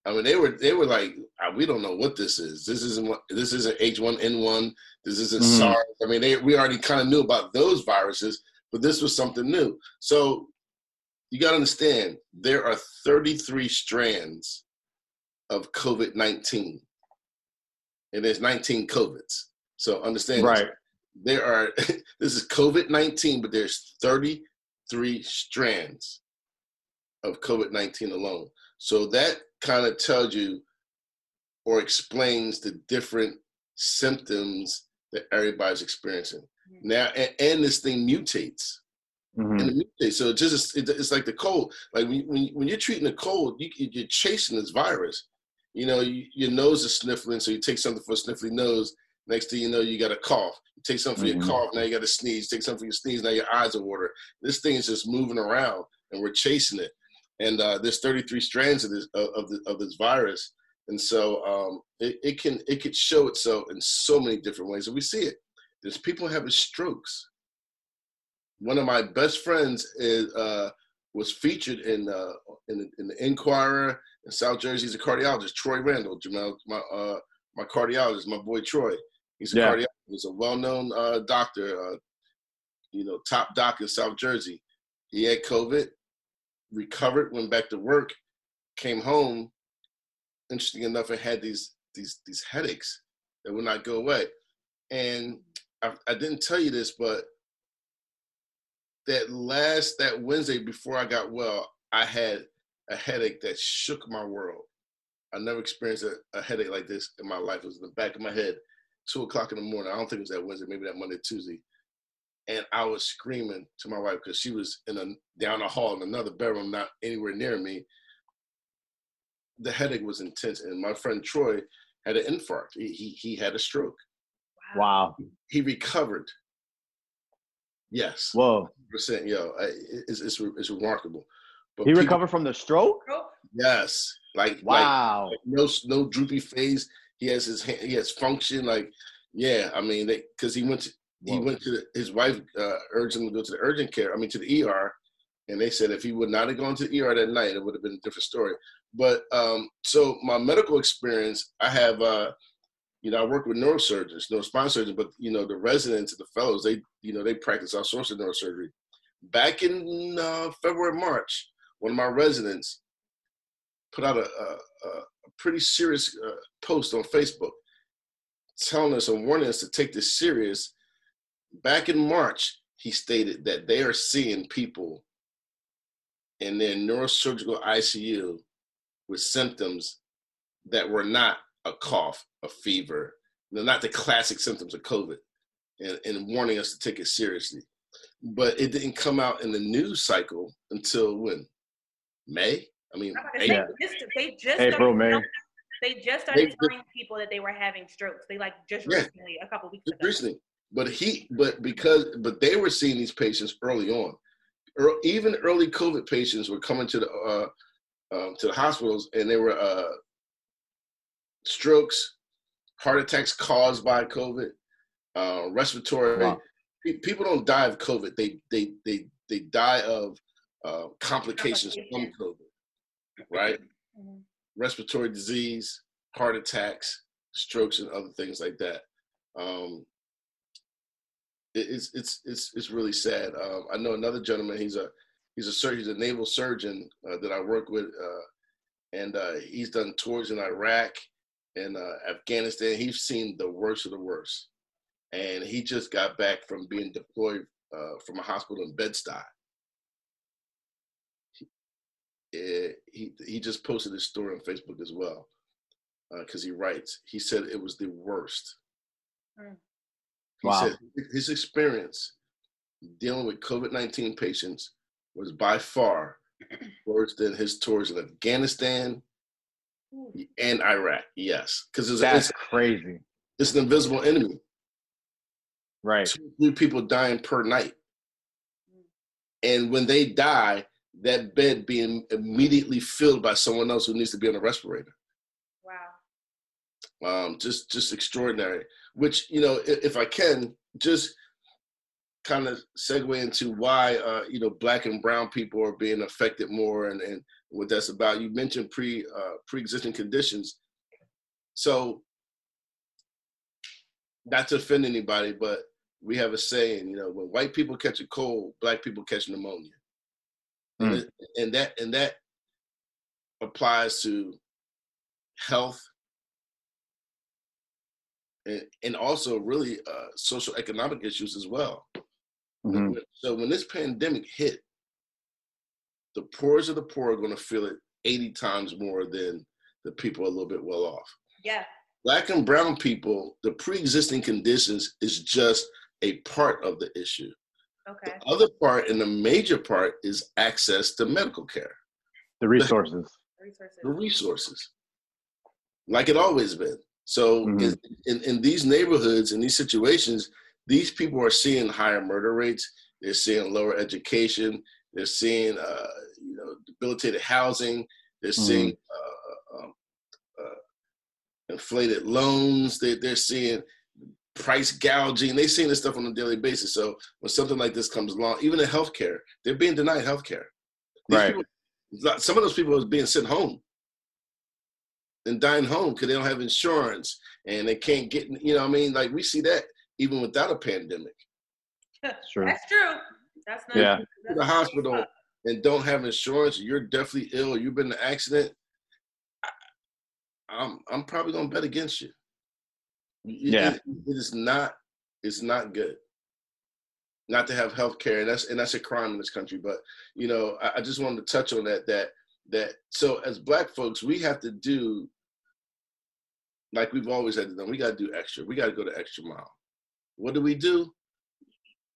I mean, they were they were like, ah, we don't know what this is. This isn't this isn't H1N1. This isn't mm-hmm. SARS. I mean, they, we already kind of knew about those viruses, but this was something new. So you got to understand, there are 33 strands of COVID 19, and there's 19 COVIDs. So understand, right? There are this is COVID 19, but there's 33 strands. of COVID 19 alone. So that kind of tells you or explains the different symptoms that everybody's experiencing. Mm-hmm. Now, and, and, this thing mutates. Mm-hmm. And it mutates. So it just it, it's like the cold. Like when, when, when you're treating a cold, you, you're chasing this virus. You know, you, your nose is sniffling, so you take something for a sniffly nose. Next thing you know, you got a cough. You take something for mm-hmm. your cough, now you got to sneeze. Take something for your sneeze, now your eyes are water. This thing is just moving around, and we're chasing it. And uh, there's 33 strands of this of, the, of this virus, and so um, it, it can it could show itself in so many different ways, and we see it. There's people having strokes. One of my best friends is uh, was featured in uh, in, the, in the Inquirer in South Jersey. He's a cardiologist, Troy Randall, Jamal, my uh, my cardiologist, my boy Troy. He's a yeah. cardiologist. He's a well-known uh, doctor, uh, you know, top doc in South Jersey. He had COVID, recovered, went back to work, came home. Interesting enough, I had these these these headaches that would not go away. And I, I didn't tell you this, but that last that Wednesday before I got well, I had a headache that shook my world. I never experienced a, a, headache like this in my life. It was in the back of my head, two o'clock in the morning. I don't think it was that Wednesday, maybe that Monday, Tuesday. And I was screaming to my wife because she was in a down the hall in another bedroom, not anywhere near me. The headache was intense, and my friend Troy had an infarct. He he, he had a stroke. Wow. He recovered. Yes. Whoa. Percent. Yo, it's, it's it's remarkable. But he people, recovered from the stroke. Yes. Like wow. Like, no no droopy face. He has his he has function. Like yeah. I mean, because he went to Whoa. he went to the, his wife uh, urged him to go to the urgent care. I mean to the ER, and they said if he would not have gone to the ER that night, it would have been a different story. But um, so my medical experience, I have. Uh, you know, I work with neurosurgeons, neurospine surgeons, but you know, the residents and the fellows, they, you know, they practice all sorts of neurosurgery. Back in uh, February, March, one of my residents put out a, a, a pretty serious uh, post on Facebook telling us and warning us to take this serious. Back in March, he stated that they are seeing people in their neurosurgical ICU with symptoms that were not a cough, a fever, not the classic symptoms of COVID, and, and warning us to take it seriously. But it didn't come out in the news cycle until when? May? I mean, they, yeah. just, they just April, May. They just started they, telling people that they were having strokes. They like just yeah, recently, a couple weeks ago. Recently, but he, but because, but they were seeing these patients early on. even early COVID patients were coming to the uh, um, to the hospitals, and they were uh, strokes, heart attacks caused by COVID, uh, respiratory. Wow. People don't die of COVID. They they they they die of uh, complications from COVID, right? Mm-hmm. Respiratory disease, heart attacks, strokes, and other things like that. Um, it, it's it's it's it's really sad. Um, I know another gentleman. He's a he's a. He's a naval surgeon uh, that I work with, uh, and uh, he's done tours in Iraq and uh, Afghanistan. He's seen the worst of the worst, and he just got back from being deployed uh, from a hospital in Bed Stuy he he just posted his story on Facebook as well because uh, he writes. He said it was the worst. Mm. He wow. said his experience dealing with COVID nineteen patients was by far worse than his tours in Afghanistan and Iraq. Yes, because it's that's it's, crazy. It's an invisible enemy. Right. Two, three people dying per night, and when they die, that bed being immediately filled by someone else who needs to be on a respirator. Wow. Um, just just extraordinary. Which you know, if, I can, just kind of segue into why uh, you know black and brown people are being affected more and, and what that's about. You mentioned pre uh, pre-existing conditions, so not to offend anybody, but we have a saying, you know, when white people catch a cold, black people catch pneumonia. Mm. And, that and that applies to health and, and also really uh, social economic issues as well. Mm-hmm. So when this pandemic hit, the poorest of the poor are going to feel it 80 times more than the people a little bit well off. Yeah. Black and brown people, the pre-existing conditions is just a part of the issue. Okay. The other part and the major part is access to medical care, The resources. Resources. the resources, like it always been. So Mhm. in, in, in these neighborhoods, in these situations, these people are seeing higher murder rates. They're seeing lower education. They're seeing, uh, you know, debilitated housing. They're seeing uh, um, uh, inflated loans. They, they're seeing price gouging. They're seeing this stuff on a daily basis. So when something like this comes along, even in healthcare, they're being denied healthcare. These Right. people- some of those people are being sent home and dying home because they don't have insurance and they can't get, you know what I mean? Like we see that even without a pandemic. It's true. That's true. That's not Yeah. To That's the hospital and don't have insurance, you're definitely ill, you've been in an accident, I- I'm I'm probably gonna bet against you. It- Yeah. it- it is not it's not good not to have health care and that's and that's a crime in this country but you know I, I just wanted to touch on that that that so as black folks we have to do like we've always had to do we got to do extra we got to go the extra mile what do we do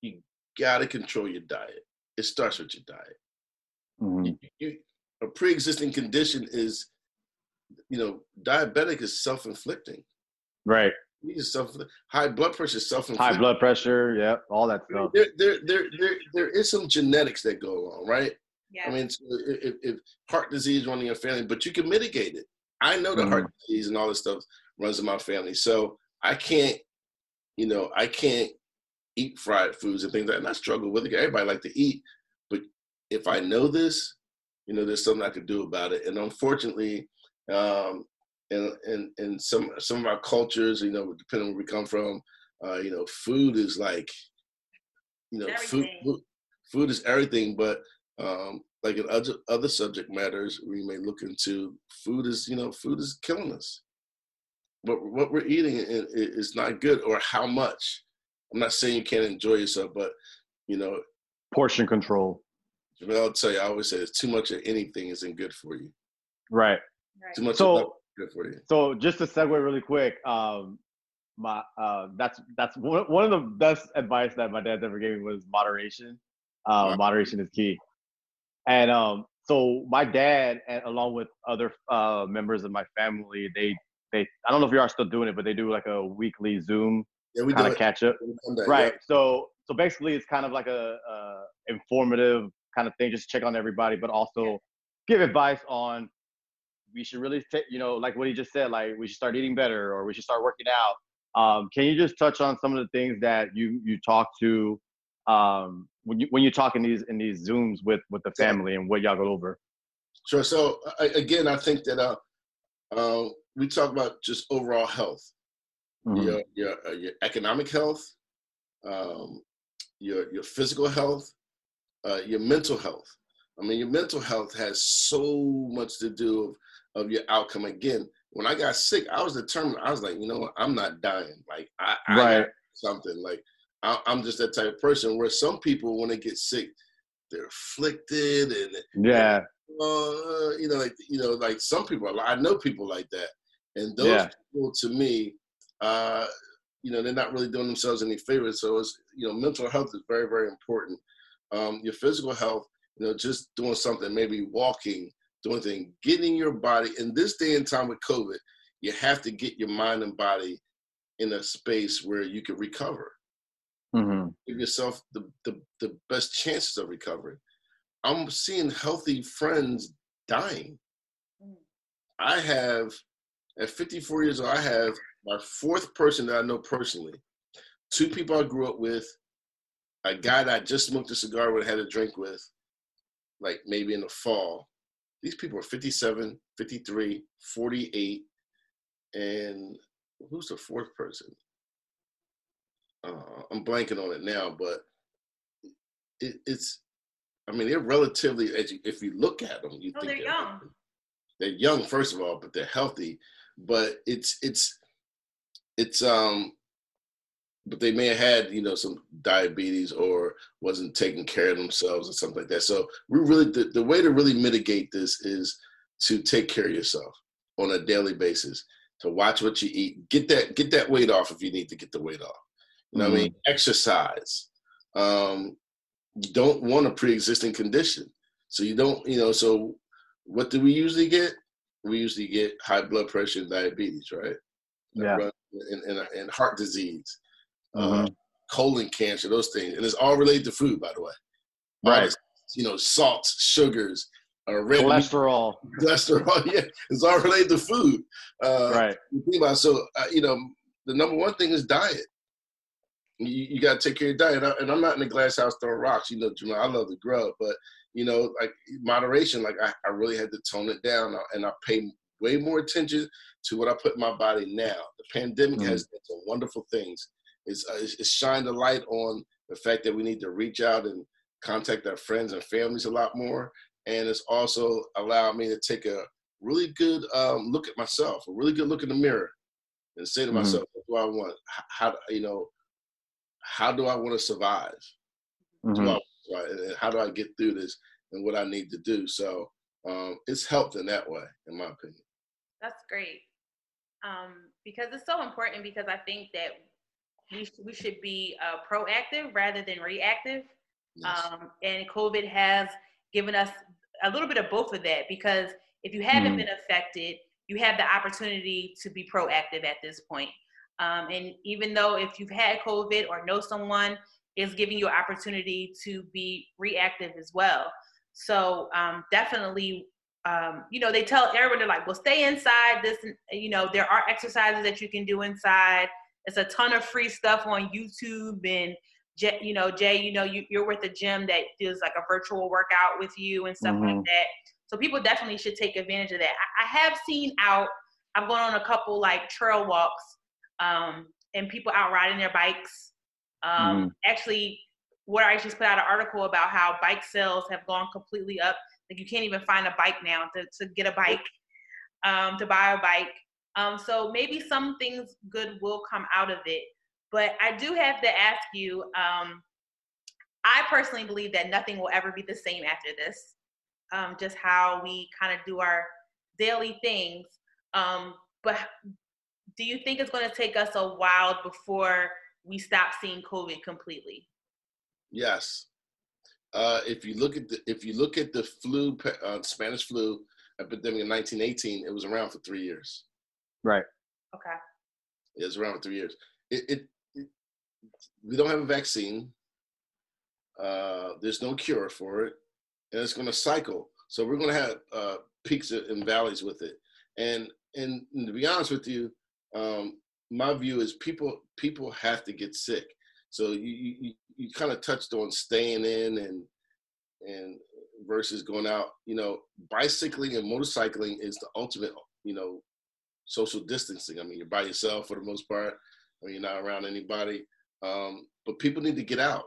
you got to control your diet it starts with your diet Mhm. you, you, a pre-existing condition is you know diabetic is self-inflicting Right. You just self high blood pressure self-inflicting High blood pressure. Yep. All that stuff. there, there, there, there, there is some genetics that go along, right? Yeah. I mean, so if, if heart disease runs in your family, but you can mitigate it. I know that heart disease and all this stuff runs in my family, so I can't, you know, I can't eat fried foods and things like that. And I struggle with it. Everybody like to eat, but if I know this, you know, there's something I can do about it. And unfortunately, um, in, in, in some some of our cultures, you know, depending on where we come from, uh, you know, food is like, you know, food, food food is everything. But um, like in other other subject matters, we may look into food is you know food is killing us. What what we're eating i- i- is not good, or how much. I'm not saying you can't enjoy yourself, but you know, Portion control. Jamel, I'll tell you, I always say, it's too much of anything isn't good for you. Right. Right. Too much So nothing good for you. so just to segue really quick, um, my uh, that's that's one one of the best advice that my dad ever gave me was moderation. Uh, Wow. Moderation is key. And um, so my dad, and along with other uh, members of my family, they they I don't know if you are still doing it, but they do like a weekly Zoom Yeah, we kind of catch up. Sunday, Right. So so basically, it's kind of like a, a informative kind of thing, just check on everybody, but also give advice on we should really take, you know, like what he just said, like we should start eating better or we should start working out. Um, can you just touch on some of the things that you you talk to um, when you when you talk in these in these zooms with with the family and what y'all go over? Sure. So I, again, I think that uh, uh, we talk about just overall health, Mhm. your your uh, your economic health, um, your your physical health, uh, your mental health. I mean, your mental health has so much to do of, of your outcome. Again, when I got sick, I was determined. I was like, you know what, I'm not dying. Like I, I Right. something. Like I, I'm just that type of person. Where some people, when they get sick, they're afflicted and Yeah. uh, you know, like you know, like some people. I know people like that, and those Yeah. people, to me, uh, you know, they're not really doing themselves any favors. So it's you know, mental health is very, very important. Um, your physical health, you know, just doing something, maybe walking, doing things, getting your body. In this day and time with COVID, you have to get your mind and body in a space where you can recover hmm give yourself the, the, the best chances of recovery. I'm seeing healthy friends dying. Mm. I have, at 54 years old, I have my fourth person that I know personally. Two people I grew up with, a guy that I just smoked a cigar with, had a drink with, like maybe in the fall. These people are 57, 53, 48, and who's the fourth person? Uh, I'm blanking on it now, but it, it's, I mean, they're relatively, as you, if you look at them, you Oh, think they're young. They're young, first of all, but they're healthy. But it's, it's, it's, um, but they may have had, you know, some diabetes or wasn't taking care of themselves or something like that. So we really the, the way to really mitigate this is to take care of yourself on a daily basis, to watch what you eat, get that get that weight off if you need to get the weight off. You know mm-hmm. I mean? Exercise. Um, you don't want a pre-existing condition. So you don't, you know, so what do we usually get? We usually get high blood pressure and diabetes, right? Yeah. And, and, and heart disease, uh, mm-hmm. uh, colon cancer, those things. And it's all related to food, by the way. Right. you know, salts, sugars, uh, red cholesterol. Meat, cholesterol, yeah. It's all related to food. Uh, right. Think about so, uh, you know, the number one thing is diet. You, you got to take care of your diet. And I'm not in the glass house throwing rocks. You know, Jamal, I love the grub, but you know, like moderation, like I, I really had to tone it down and I pay way more attention to what I put in my body now. The pandemic mm-hmm. has done some wonderful things. It's, uh, it's shined a light on the fact that we need to reach out and contact our friends and families a lot more. And it's also allowed me to take a really good um, look at myself, a really good look in the mirror and say to mm-hmm. myself, what do I want? How, you know, how do I want to survive? Mm-hmm. I, and how do I get through this and what I need to do? So um, it's helped in that way, in my opinion. That's great. Um, because it's so important because I think that we, sh- we should be uh, proactive rather than reactive. Yes. Um, and COVID has given us a little bit of both of that because if you haven't mm. been affected, you have the opportunity to be proactive at this point. Um, and even though if you've had COVID or know someone is giving you opportunity to be reactive as well. So um, definitely, um, you know, they tell everyone they're like, well, stay inside. This, you know, there are exercises that you can do inside. It's a ton of free stuff on YouTube and. you know, Jay, you know, you, you're with a gym that does like a virtual workout with you and stuff mm-hmm. like that. So people definitely should take advantage of that. I, I have seen out, I've gone on a couple like trail walks um, and people out riding their bikes. Um, mm. Actually, what I just put out an article about how bike sales have gone completely up. Like you can't even find a bike now to, to get a bike, um, to buy a bike. Um, so maybe some things good will come out of it. But I do have to ask you, um, I personally believe that nothing will ever be the same after this. Um, just how we kind of do our daily things. Um, but do you think it's going to take us a while before we stop seeing COVID completely? Yes. Uh, if you look at the if you look at the flu uh, Spanish flu epidemic in 1918, it was around for three years. Right. Okay. It was around for three years. It, it, it we don't have a vaccine. Uh, there's no cure for it, and it's going to cycle. So we're going to have uh, peaks and valleys with it. And, and and to be honest with you, um, my view is people people have to get sick. So you you, you kind of touched on staying in and and versus going out. You know, bicycling and motorcycling is the ultimate. You know, social distancing. I mean, you're by yourself for the most part. I mean, you're not around anybody. Um, but people need to get out.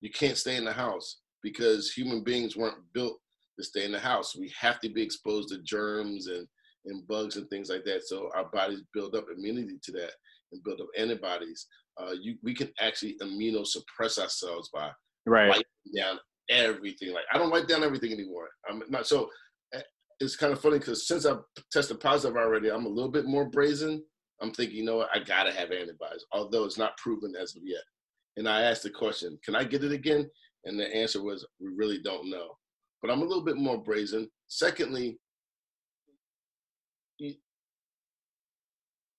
You can't stay in the house because human beings weren't built to stay in the house. We have to be exposed to germs and and bugs and things like that. So our bodies build up immunity to that and build up antibodies. Uh, you, we can actually immunosuppress ourselves by right. wiping down everything. Like I don't wipe down everything anymore. I'm not so. Eh, it's kind of funny because since I've tested positive already, I'm a little bit more brazen. I'm thinking, you know what, I gotta have antibodies, although it's not proven as of yet. And I asked the question, can I get it again? And the answer was, we really don't know. But I'm a little bit more brazen. Secondly,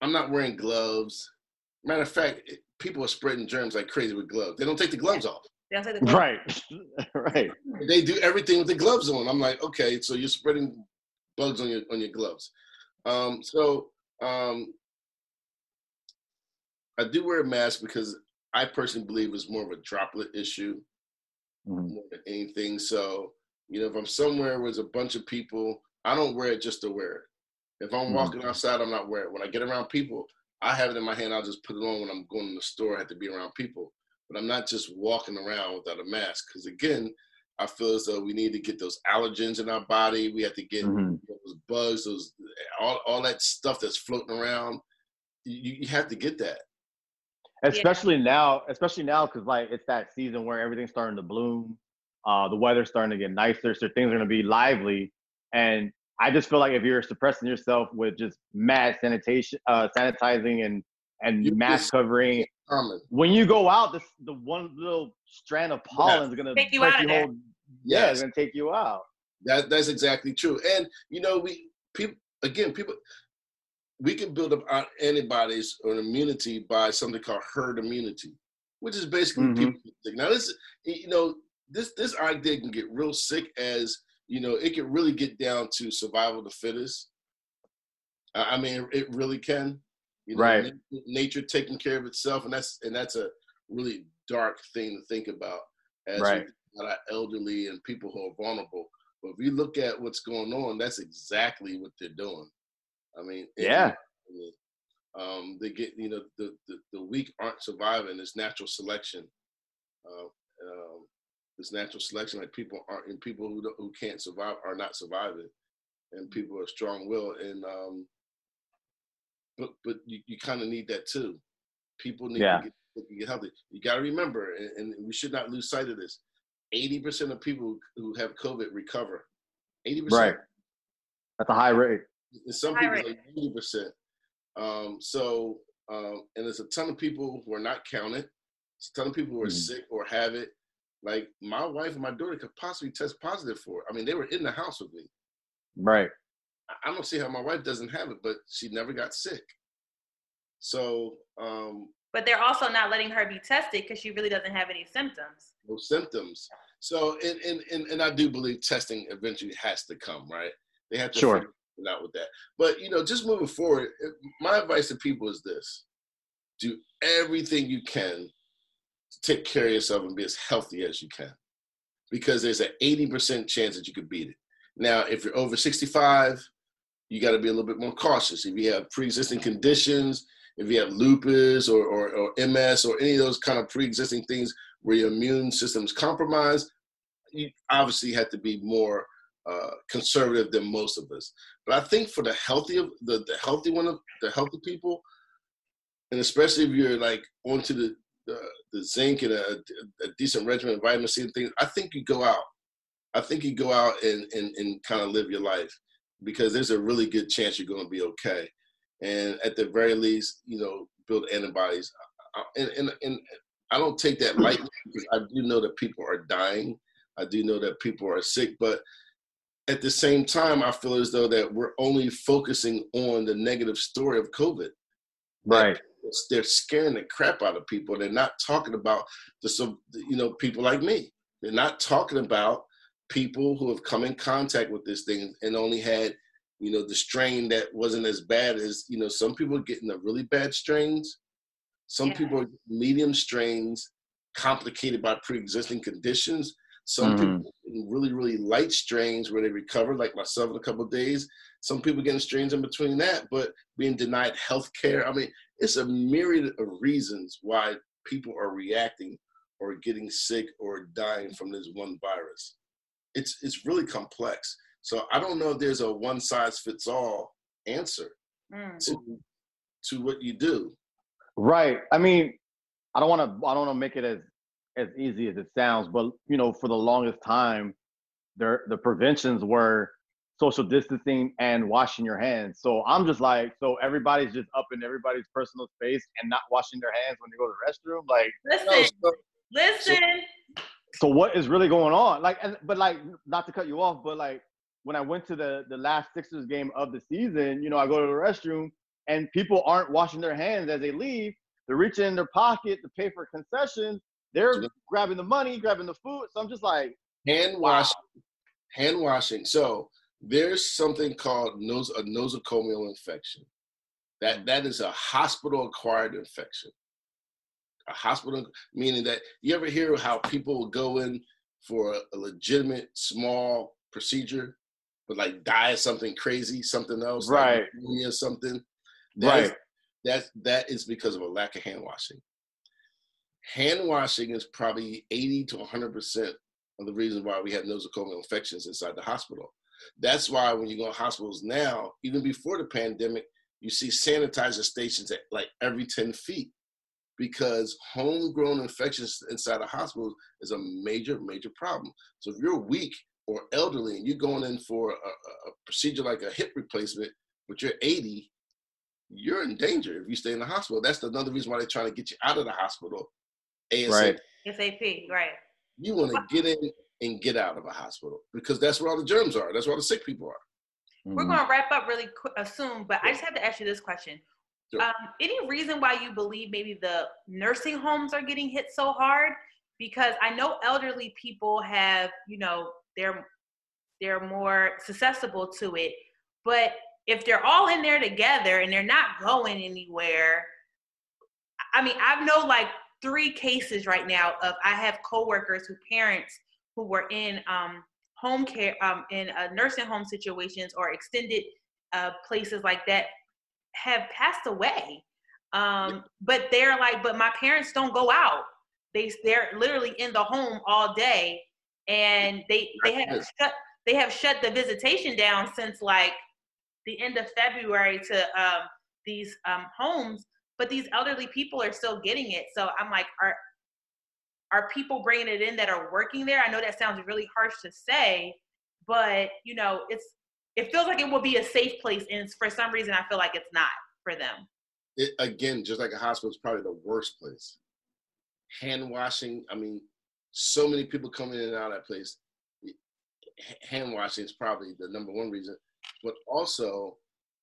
I'm not wearing gloves. Matter of fact, people are spreading germs like crazy with gloves. They don't take the gloves off. The gloves. Right, right. They do everything with the gloves on. I'm like, okay, so you're spreading bugs on your on your gloves. Um, so um, I do wear a mask because I personally believe it's more of a droplet issue mm-hmm. more than anything. So you know, if I'm somewhere with a bunch of people, I don't wear it just to wear it. If I'm mm-hmm. walking outside, I'm not wearing it. When I get around people, I have it in my hand. I'll just put it on when I'm going to the store. I have to be around people. But I'm not just walking around without a mask. Because again, I feel as though we need to get those allergens in our body. We have to get mm-hmm. those bugs, those all, all that stuff that's floating around. You, you have to get that. especially yeah. now, especially now because like it's that season where everything's starting to bloom. Uh, the weather's starting to get nicer, so things are going to be lively. And I just feel like if you're suppressing yourself with just mass sanitation, uh, sanitizing and and you mask covering, when you go out, this the one little strand of pollen is going to take you out of there. yeah, it's going to take you out. That that's exactly true. And you know, we people again, people we can build up our antibodies or immunity by something called herd immunity, which is basically mm-hmm. people. Now this you know, this this idea can get real sick as you know, it can really get down to survival of the fittest. I mean, it really can. You know, right. Nature taking care of itself, and that's and that's a really dark thing to think about as right. our elderly and people who are vulnerable. But if you look at what's going on, that's exactly what they're doing. I mean, yeah. Um, they get you know the, the, the weak aren't surviving. It's natural selection. Uh, um, it's natural selection. Like people aren't and people who who can't survive are not surviving, and people are strong will. And um, but but you, you kind of need that too. People need yeah. to get, get healthy. You got to remember, and, and we should not lose sight of this. Eighty percent of people who have COVID recover. Eighty percent. Right. That's a high rate. And some high people rate. like eighty percent. Um, so um, and there's a ton of people who are not counted. There's a ton of people who are mm sick or have it. Like my wife and my daughter could possibly test positive for it. I mean, they were in the house with me. Right. I don't see how my wife doesn't have it, but she never got sick. So um, but they're also not letting her be tested because she really doesn't have any symptoms. No symptoms. So, and, and, and, and I do believe testing eventually has to come, right? They have to sure. figure out with that. But, you know, just moving forward, my advice to people is this do everything you can to take care of yourself and be as healthy as you can because there's an 80% chance that you could beat it. Now, if you're over 65, you got to be a little bit more cautious. If you have pre existing conditions, if you have lupus or, or, or MS or any of those kind of pre-existing things where your immune system is compromised, you obviously have to be more uh, conservative than most of us. But I think for the healthy the, the healthy one of the healthy people, and especially if you're like onto the the, the zinc and a, a, decent regimen of vitamin C and things, I think you go out. I think you go out and, and, and kind of live your life because there's a really good chance you're going to be okay and at the very least, you know, build antibodies. And, and, and I don't take that lightly because I do know that people are dying. I do know that people are sick, but at the same time, I feel as though that we're only focusing on the negative story of COVID. Right. They're scaring the crap out of people. They're not talking about the, you know, people like me. They're not talking about people who have come in contact with this thing and only had you know, the strain that wasn't as bad as, you know, some people are getting the really bad strains. Some yeah. people are medium strains complicated by pre-existing conditions. Some mm-hmm. people really, really light strains where they recover, like myself in a couple of days. Some people getting strains in between that, but being denied health care. I mean, it's a myriad of reasons why people are reacting or getting sick or dying from this one virus. It's it's really complex. So I don't know if there's a one size fits all answer mm. to to what you do. Right. I mean, I don't want to I don't want to make it as as easy as it sounds, but you know, for the longest time, there the preventions were social distancing and washing your hands. So I'm just like, so everybody's just up in everybody's personal space and not washing their hands when they go to the restroom. Like, listen, no, so, listen. So, so what is really going on? Like, and, but like, not to cut you off, but like, when I went to the the last Sixers game of the season, you know, I go to the restroom and people aren't washing their hands as they leave. They're reaching in their pocket to pay for concessions. They're grabbing the money, grabbing the food. So I'm just like hand washing. Hand washing. So there's something called nos- a nosocomial infection. That mm. that is a hospital acquired infection. A hospital meaning that you ever hear how people go in for a, legitimate small procedure but like die of something crazy, something else, right? Like or something. That right. Is, that that is because of a lack of hand washing. Hand washing is probably 80 to 100 percent of the reason why we have nosocomial infections inside the hospital. That's why when you go to hospitals now, even before the pandemic, you see sanitizer stations at like every 10 feet because homegrown infections inside of hospitals is a major, major problem. So if you're weak or elderly and you're going in for a, a procedure like a hip replacement, but you're 80, you're in danger if you stay in the hospital. That's another reason why they're trying to get you out of the hospital. ASAP. Right. SAP, right. You want to get in and get out of a hospital because that's where all the germs are. That's where all the sick people are. We're Mhm. going to wrap up really quick, uh, soon, but I just have to ask you this question. Sure. Um, any reason why you believe maybe the nursing homes are getting hit so hard? Because I know elderly people have, you know, they're they're more susceptible to it. But if they're all in there together and they're not going anywhere, I mean, I've know like three cases right now of I have coworkers who parents who were in um, home care um, in uh, nursing home situations or extended uh, places like that have passed away. Um, but they're like, but my parents don't go out. They they're literally in the home all day, and they they have shut they have shut the visitation down since like the end of February to um, these um, homes. But these elderly people are still getting it. So I'm like, are are people bringing it in that are working there? I know that sounds really harsh to say, but you know, it's it feels like it will be a safe place, and for some reason, I feel like it's not for them. It, again, just like a hospital, is probably the worst place. Hand washing. I mean, so many people come in and out of that place. Hand washing is probably the number one reason, but also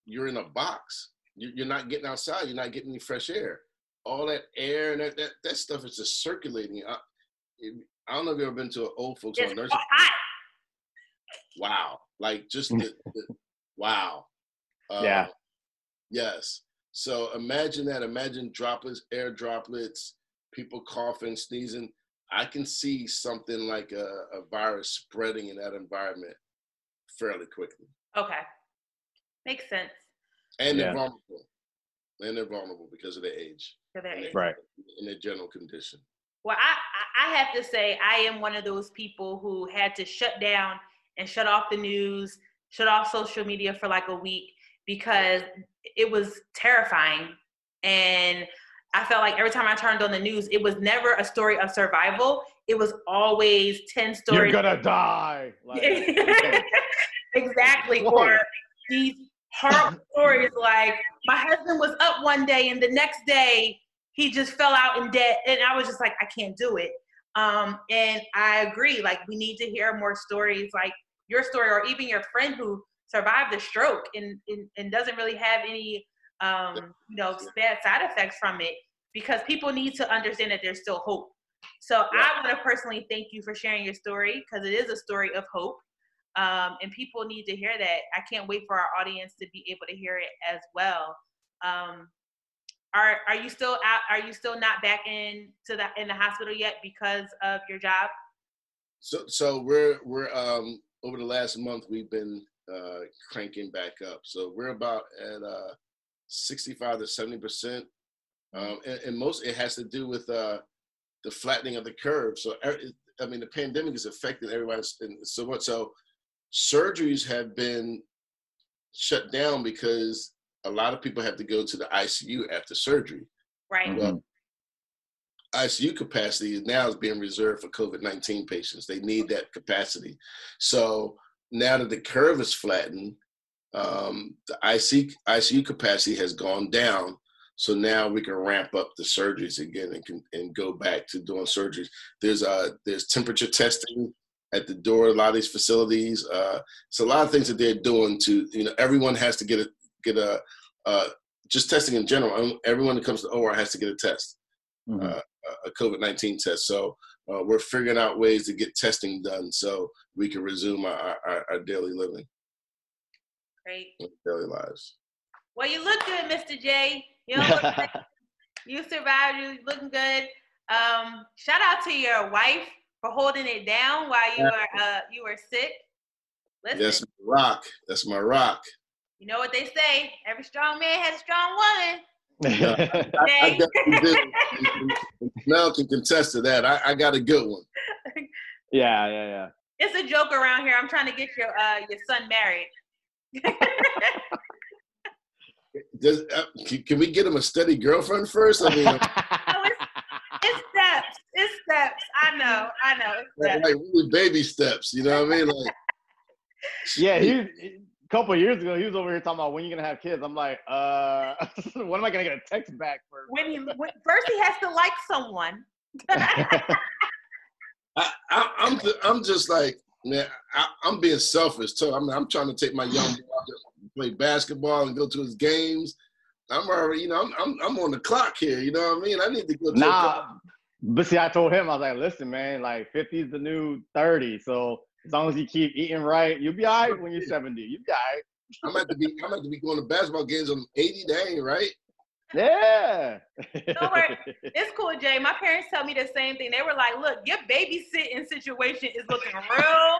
you're in a box. You- You're not getting outside. You're not getting any fresh air. All that air and that that, that stuff is just circulating. I, I don't know if you've ever been to an old folks home nursing. hot. Wow, like just the, the wow. Uh, Yeah. Yes. So imagine that. Imagine droplets, air droplets, people coughing, sneezing. I can see something like a, a virus spreading in that environment fairly quickly. Okay, makes sense. And they're Yeah. vulnerable. And they're vulnerable because of their age For their age. their, Right. and their general condition. Well, I, I I have to say, I am one of those people who had to shut down and shut off the news, shut off social media for like a week because it was terrifying. And I felt like every time I turned on the news, it was never a story of survival. It was always 10 stories. You're gonna die. Like, exactly. Whoa. Or these horrible stories like my husband was up one day and the next day he just fell out in debt. And I was just like, I can't do it. Um, and I agree. Like we need to hear more stories like your story or even your friend who survived a stroke and, and, and doesn't really have any um, you know, bad side effects from it because people need to understand that there's still hope. So I want to personally thank you for sharing your story because it is a story of hope. Um, and people need to hear that. I can't wait for our audience to be able to hear it as well. Um, are are you still out? Are you still not back in to the in the hospital yet because of your job? So so we're we're um over the last month we've been uh cranking back up. So we're about at uh 65 to 70 percent. Um and, and most it has to do with uh the flattening of the curve. So er- I mean the pandemic is affecting everybody so much so surgeries have been shut down because a lot of people have to go to the ICU after surgery. Right. Mhm. ICU capacity now is being reserved for COVID 19 patients. They need that capacity. So now that the curve is flattened, um, the IC, ICU capacity has gone down. So now we can ramp up the surgeries again and can, and go back to doing surgeries. There's uh there's temperature testing at the door. A lot of these facilities. Uh, it's a lot of things that they're doing to you know everyone has to get a get a uh, just testing in general. um, Everyone that comes to OR has to get a test Mhm. uh, a COVID 19 test. So uh, we're figuring out ways to get testing done so we can resume our, our, our daily living, Great. daily lives. Well, you look good, Mr. J. You don't look like you survived. You looking good. Um, shout out to your wife for holding it down while you were uh, you were sick. Listen, That's my rock. That's my rock. you know what they say. Every strong man has a strong woman. I, I Jay. definitely do. And- and Mel can contest to that. I, I got a good one. yeah, yeah, yeah. it's a joke around here. I'm trying to get your uh, your son married. Does, uh, can, can we get him a steady girlfriend first? I mean, it's it's steps. I know. I know. Like, like really baby steps. You know what I mean? Like, Yeah, he, a couple of years ago, he was over here talking about when you're gonna have kids. I'm like, uh, when am I gonna get a text back for? When he when, first he has to like someone. I, I, I'm th- I'm just like man, I, I'm being selfish too. I'm I'm trying to take my young boy to play basketball and go to his games. I'm already, you know, I'm I'm, I'm on the clock here. You know what I mean? I need to go. To nah, but see, I told him I was like, listen, man, like 50 is the new 30. So as long as you keep eating right, you'll be all right when you're 70. You'll be all right. I'm about to be I'm about to be going to basketball games on 80 day, right. Yeah. Don't worry. It's cool, Jay. My parents tell me the same thing. They were like, "Look, your babysitting situation is looking real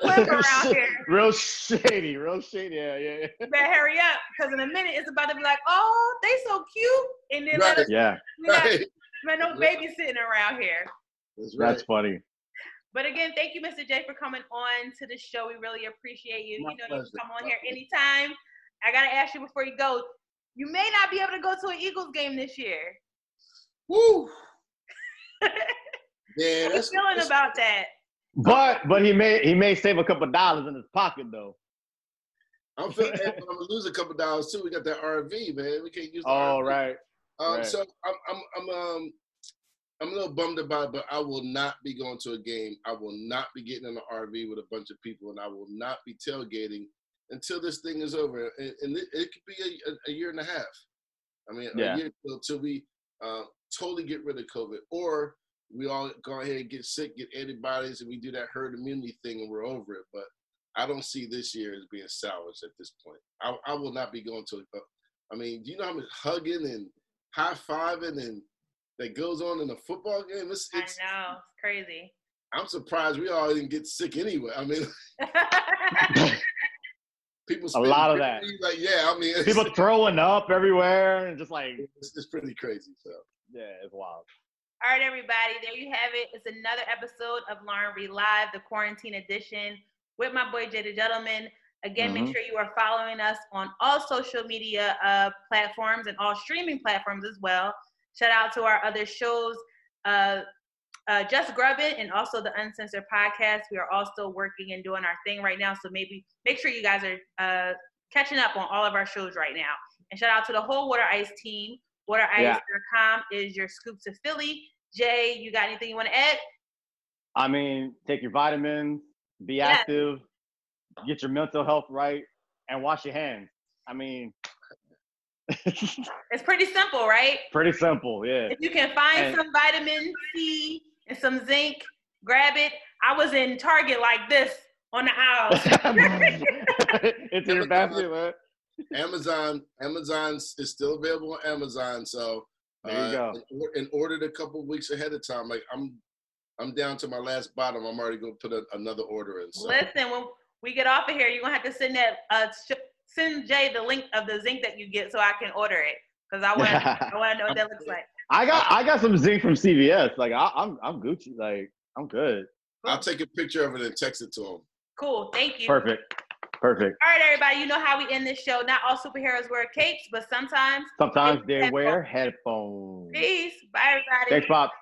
slim around here. real shady, real shady. Yeah, yeah, yeah. You better hurry up, because in a minute it's about to be like, oh, they so cute, and then let Right. us, Yeah, Right. Man, no babysitting around here." That's right. that's funny. But again, thank you, Mr. J, for coming on to the show. We really appreciate you. My you know, you can come on here anytime. I gotta ask you before you go. You may not be able to go to an Eagles game this year. Woo. Yeah, How you that's, feeling that's- about that? But but he may he may save a couple dollars in his pocket though. I'm feeling bad, but I'm gonna lose a couple dollars too. We got that RV, man. We can't use. The Oh right. Um, right. So I'm, I'm, I'm, um, I'm a little bummed about it, but I will not be going to a game. I will not be getting in an RV with a bunch of people, and I will not be tailgating until this thing is over. And, and it, it could be a, a, year and a half. I mean, Yeah. a year till, till we uh, totally get rid of COVID, or we all go ahead and get sick, get antibodies, and we do that herd immunity thing, and we're over it. But I don't see this year as being salvaged at this point. I, I will not be going to. Uh, I mean, do you know how much hugging and high fiving and that goes on in a football game? It's, it's, I know it's crazy. I'm surprised we all didn't get sick anyway. I mean, people. A lot of that. Like, yeah, I mean, People throwing up everywhere and just like it's, it's pretty crazy. So. yeah, it's wild. All right, everybody, there you have it. It's another episode of Lauren Reed Live, the quarantine edition, with my boy Jay the Gentleman. Again, make Mhm. sure you are following us on all social media uh, platforms and all streaming platforms as well. Shout out to our other shows, uh, uh, Just Grub It and also the Uncensored Podcast. We are all still working and doing our thing right now, so maybe make sure you guys are uh, catching up on all of our shows right now. And shout out to the whole Water Ice team. WaterIce.com is your scoop to Philly. Jay, you got anything you want to add? I mean, take your vitamins, be Yeah. active, get your mental health right, and wash your hands. I mean, It's pretty simple, right? pretty simple. Yeah. If you can find And- some vitamin C and some zinc, grab it. I was in Target like this on the aisle. Into your basket, man. Amazon, Amazon is still available on Amazon. So There you uh, go. And, and ordered a couple of weeks ahead of time. Like I'm, I'm down to my last bottom. I'm already gonna put a, another order in. So. Listen, when we get off of here, you're gonna have to send that uh, sh- send Jay the link of the zinc that you get so I can order it because I want I want to know what that looks like. I got I got some zinc from CVS. Like I, I'm I'm Gucci. Like I'm good. I'll take a picture of it and text it to him. Cool, thank you. Perfect. Perfect. All right, everybody, you know how we end this show. Not all superheroes wear capes, but sometimes. Sometimes they headphones. wear headphones. Peace. Bye, everybody. Thanks, Pop.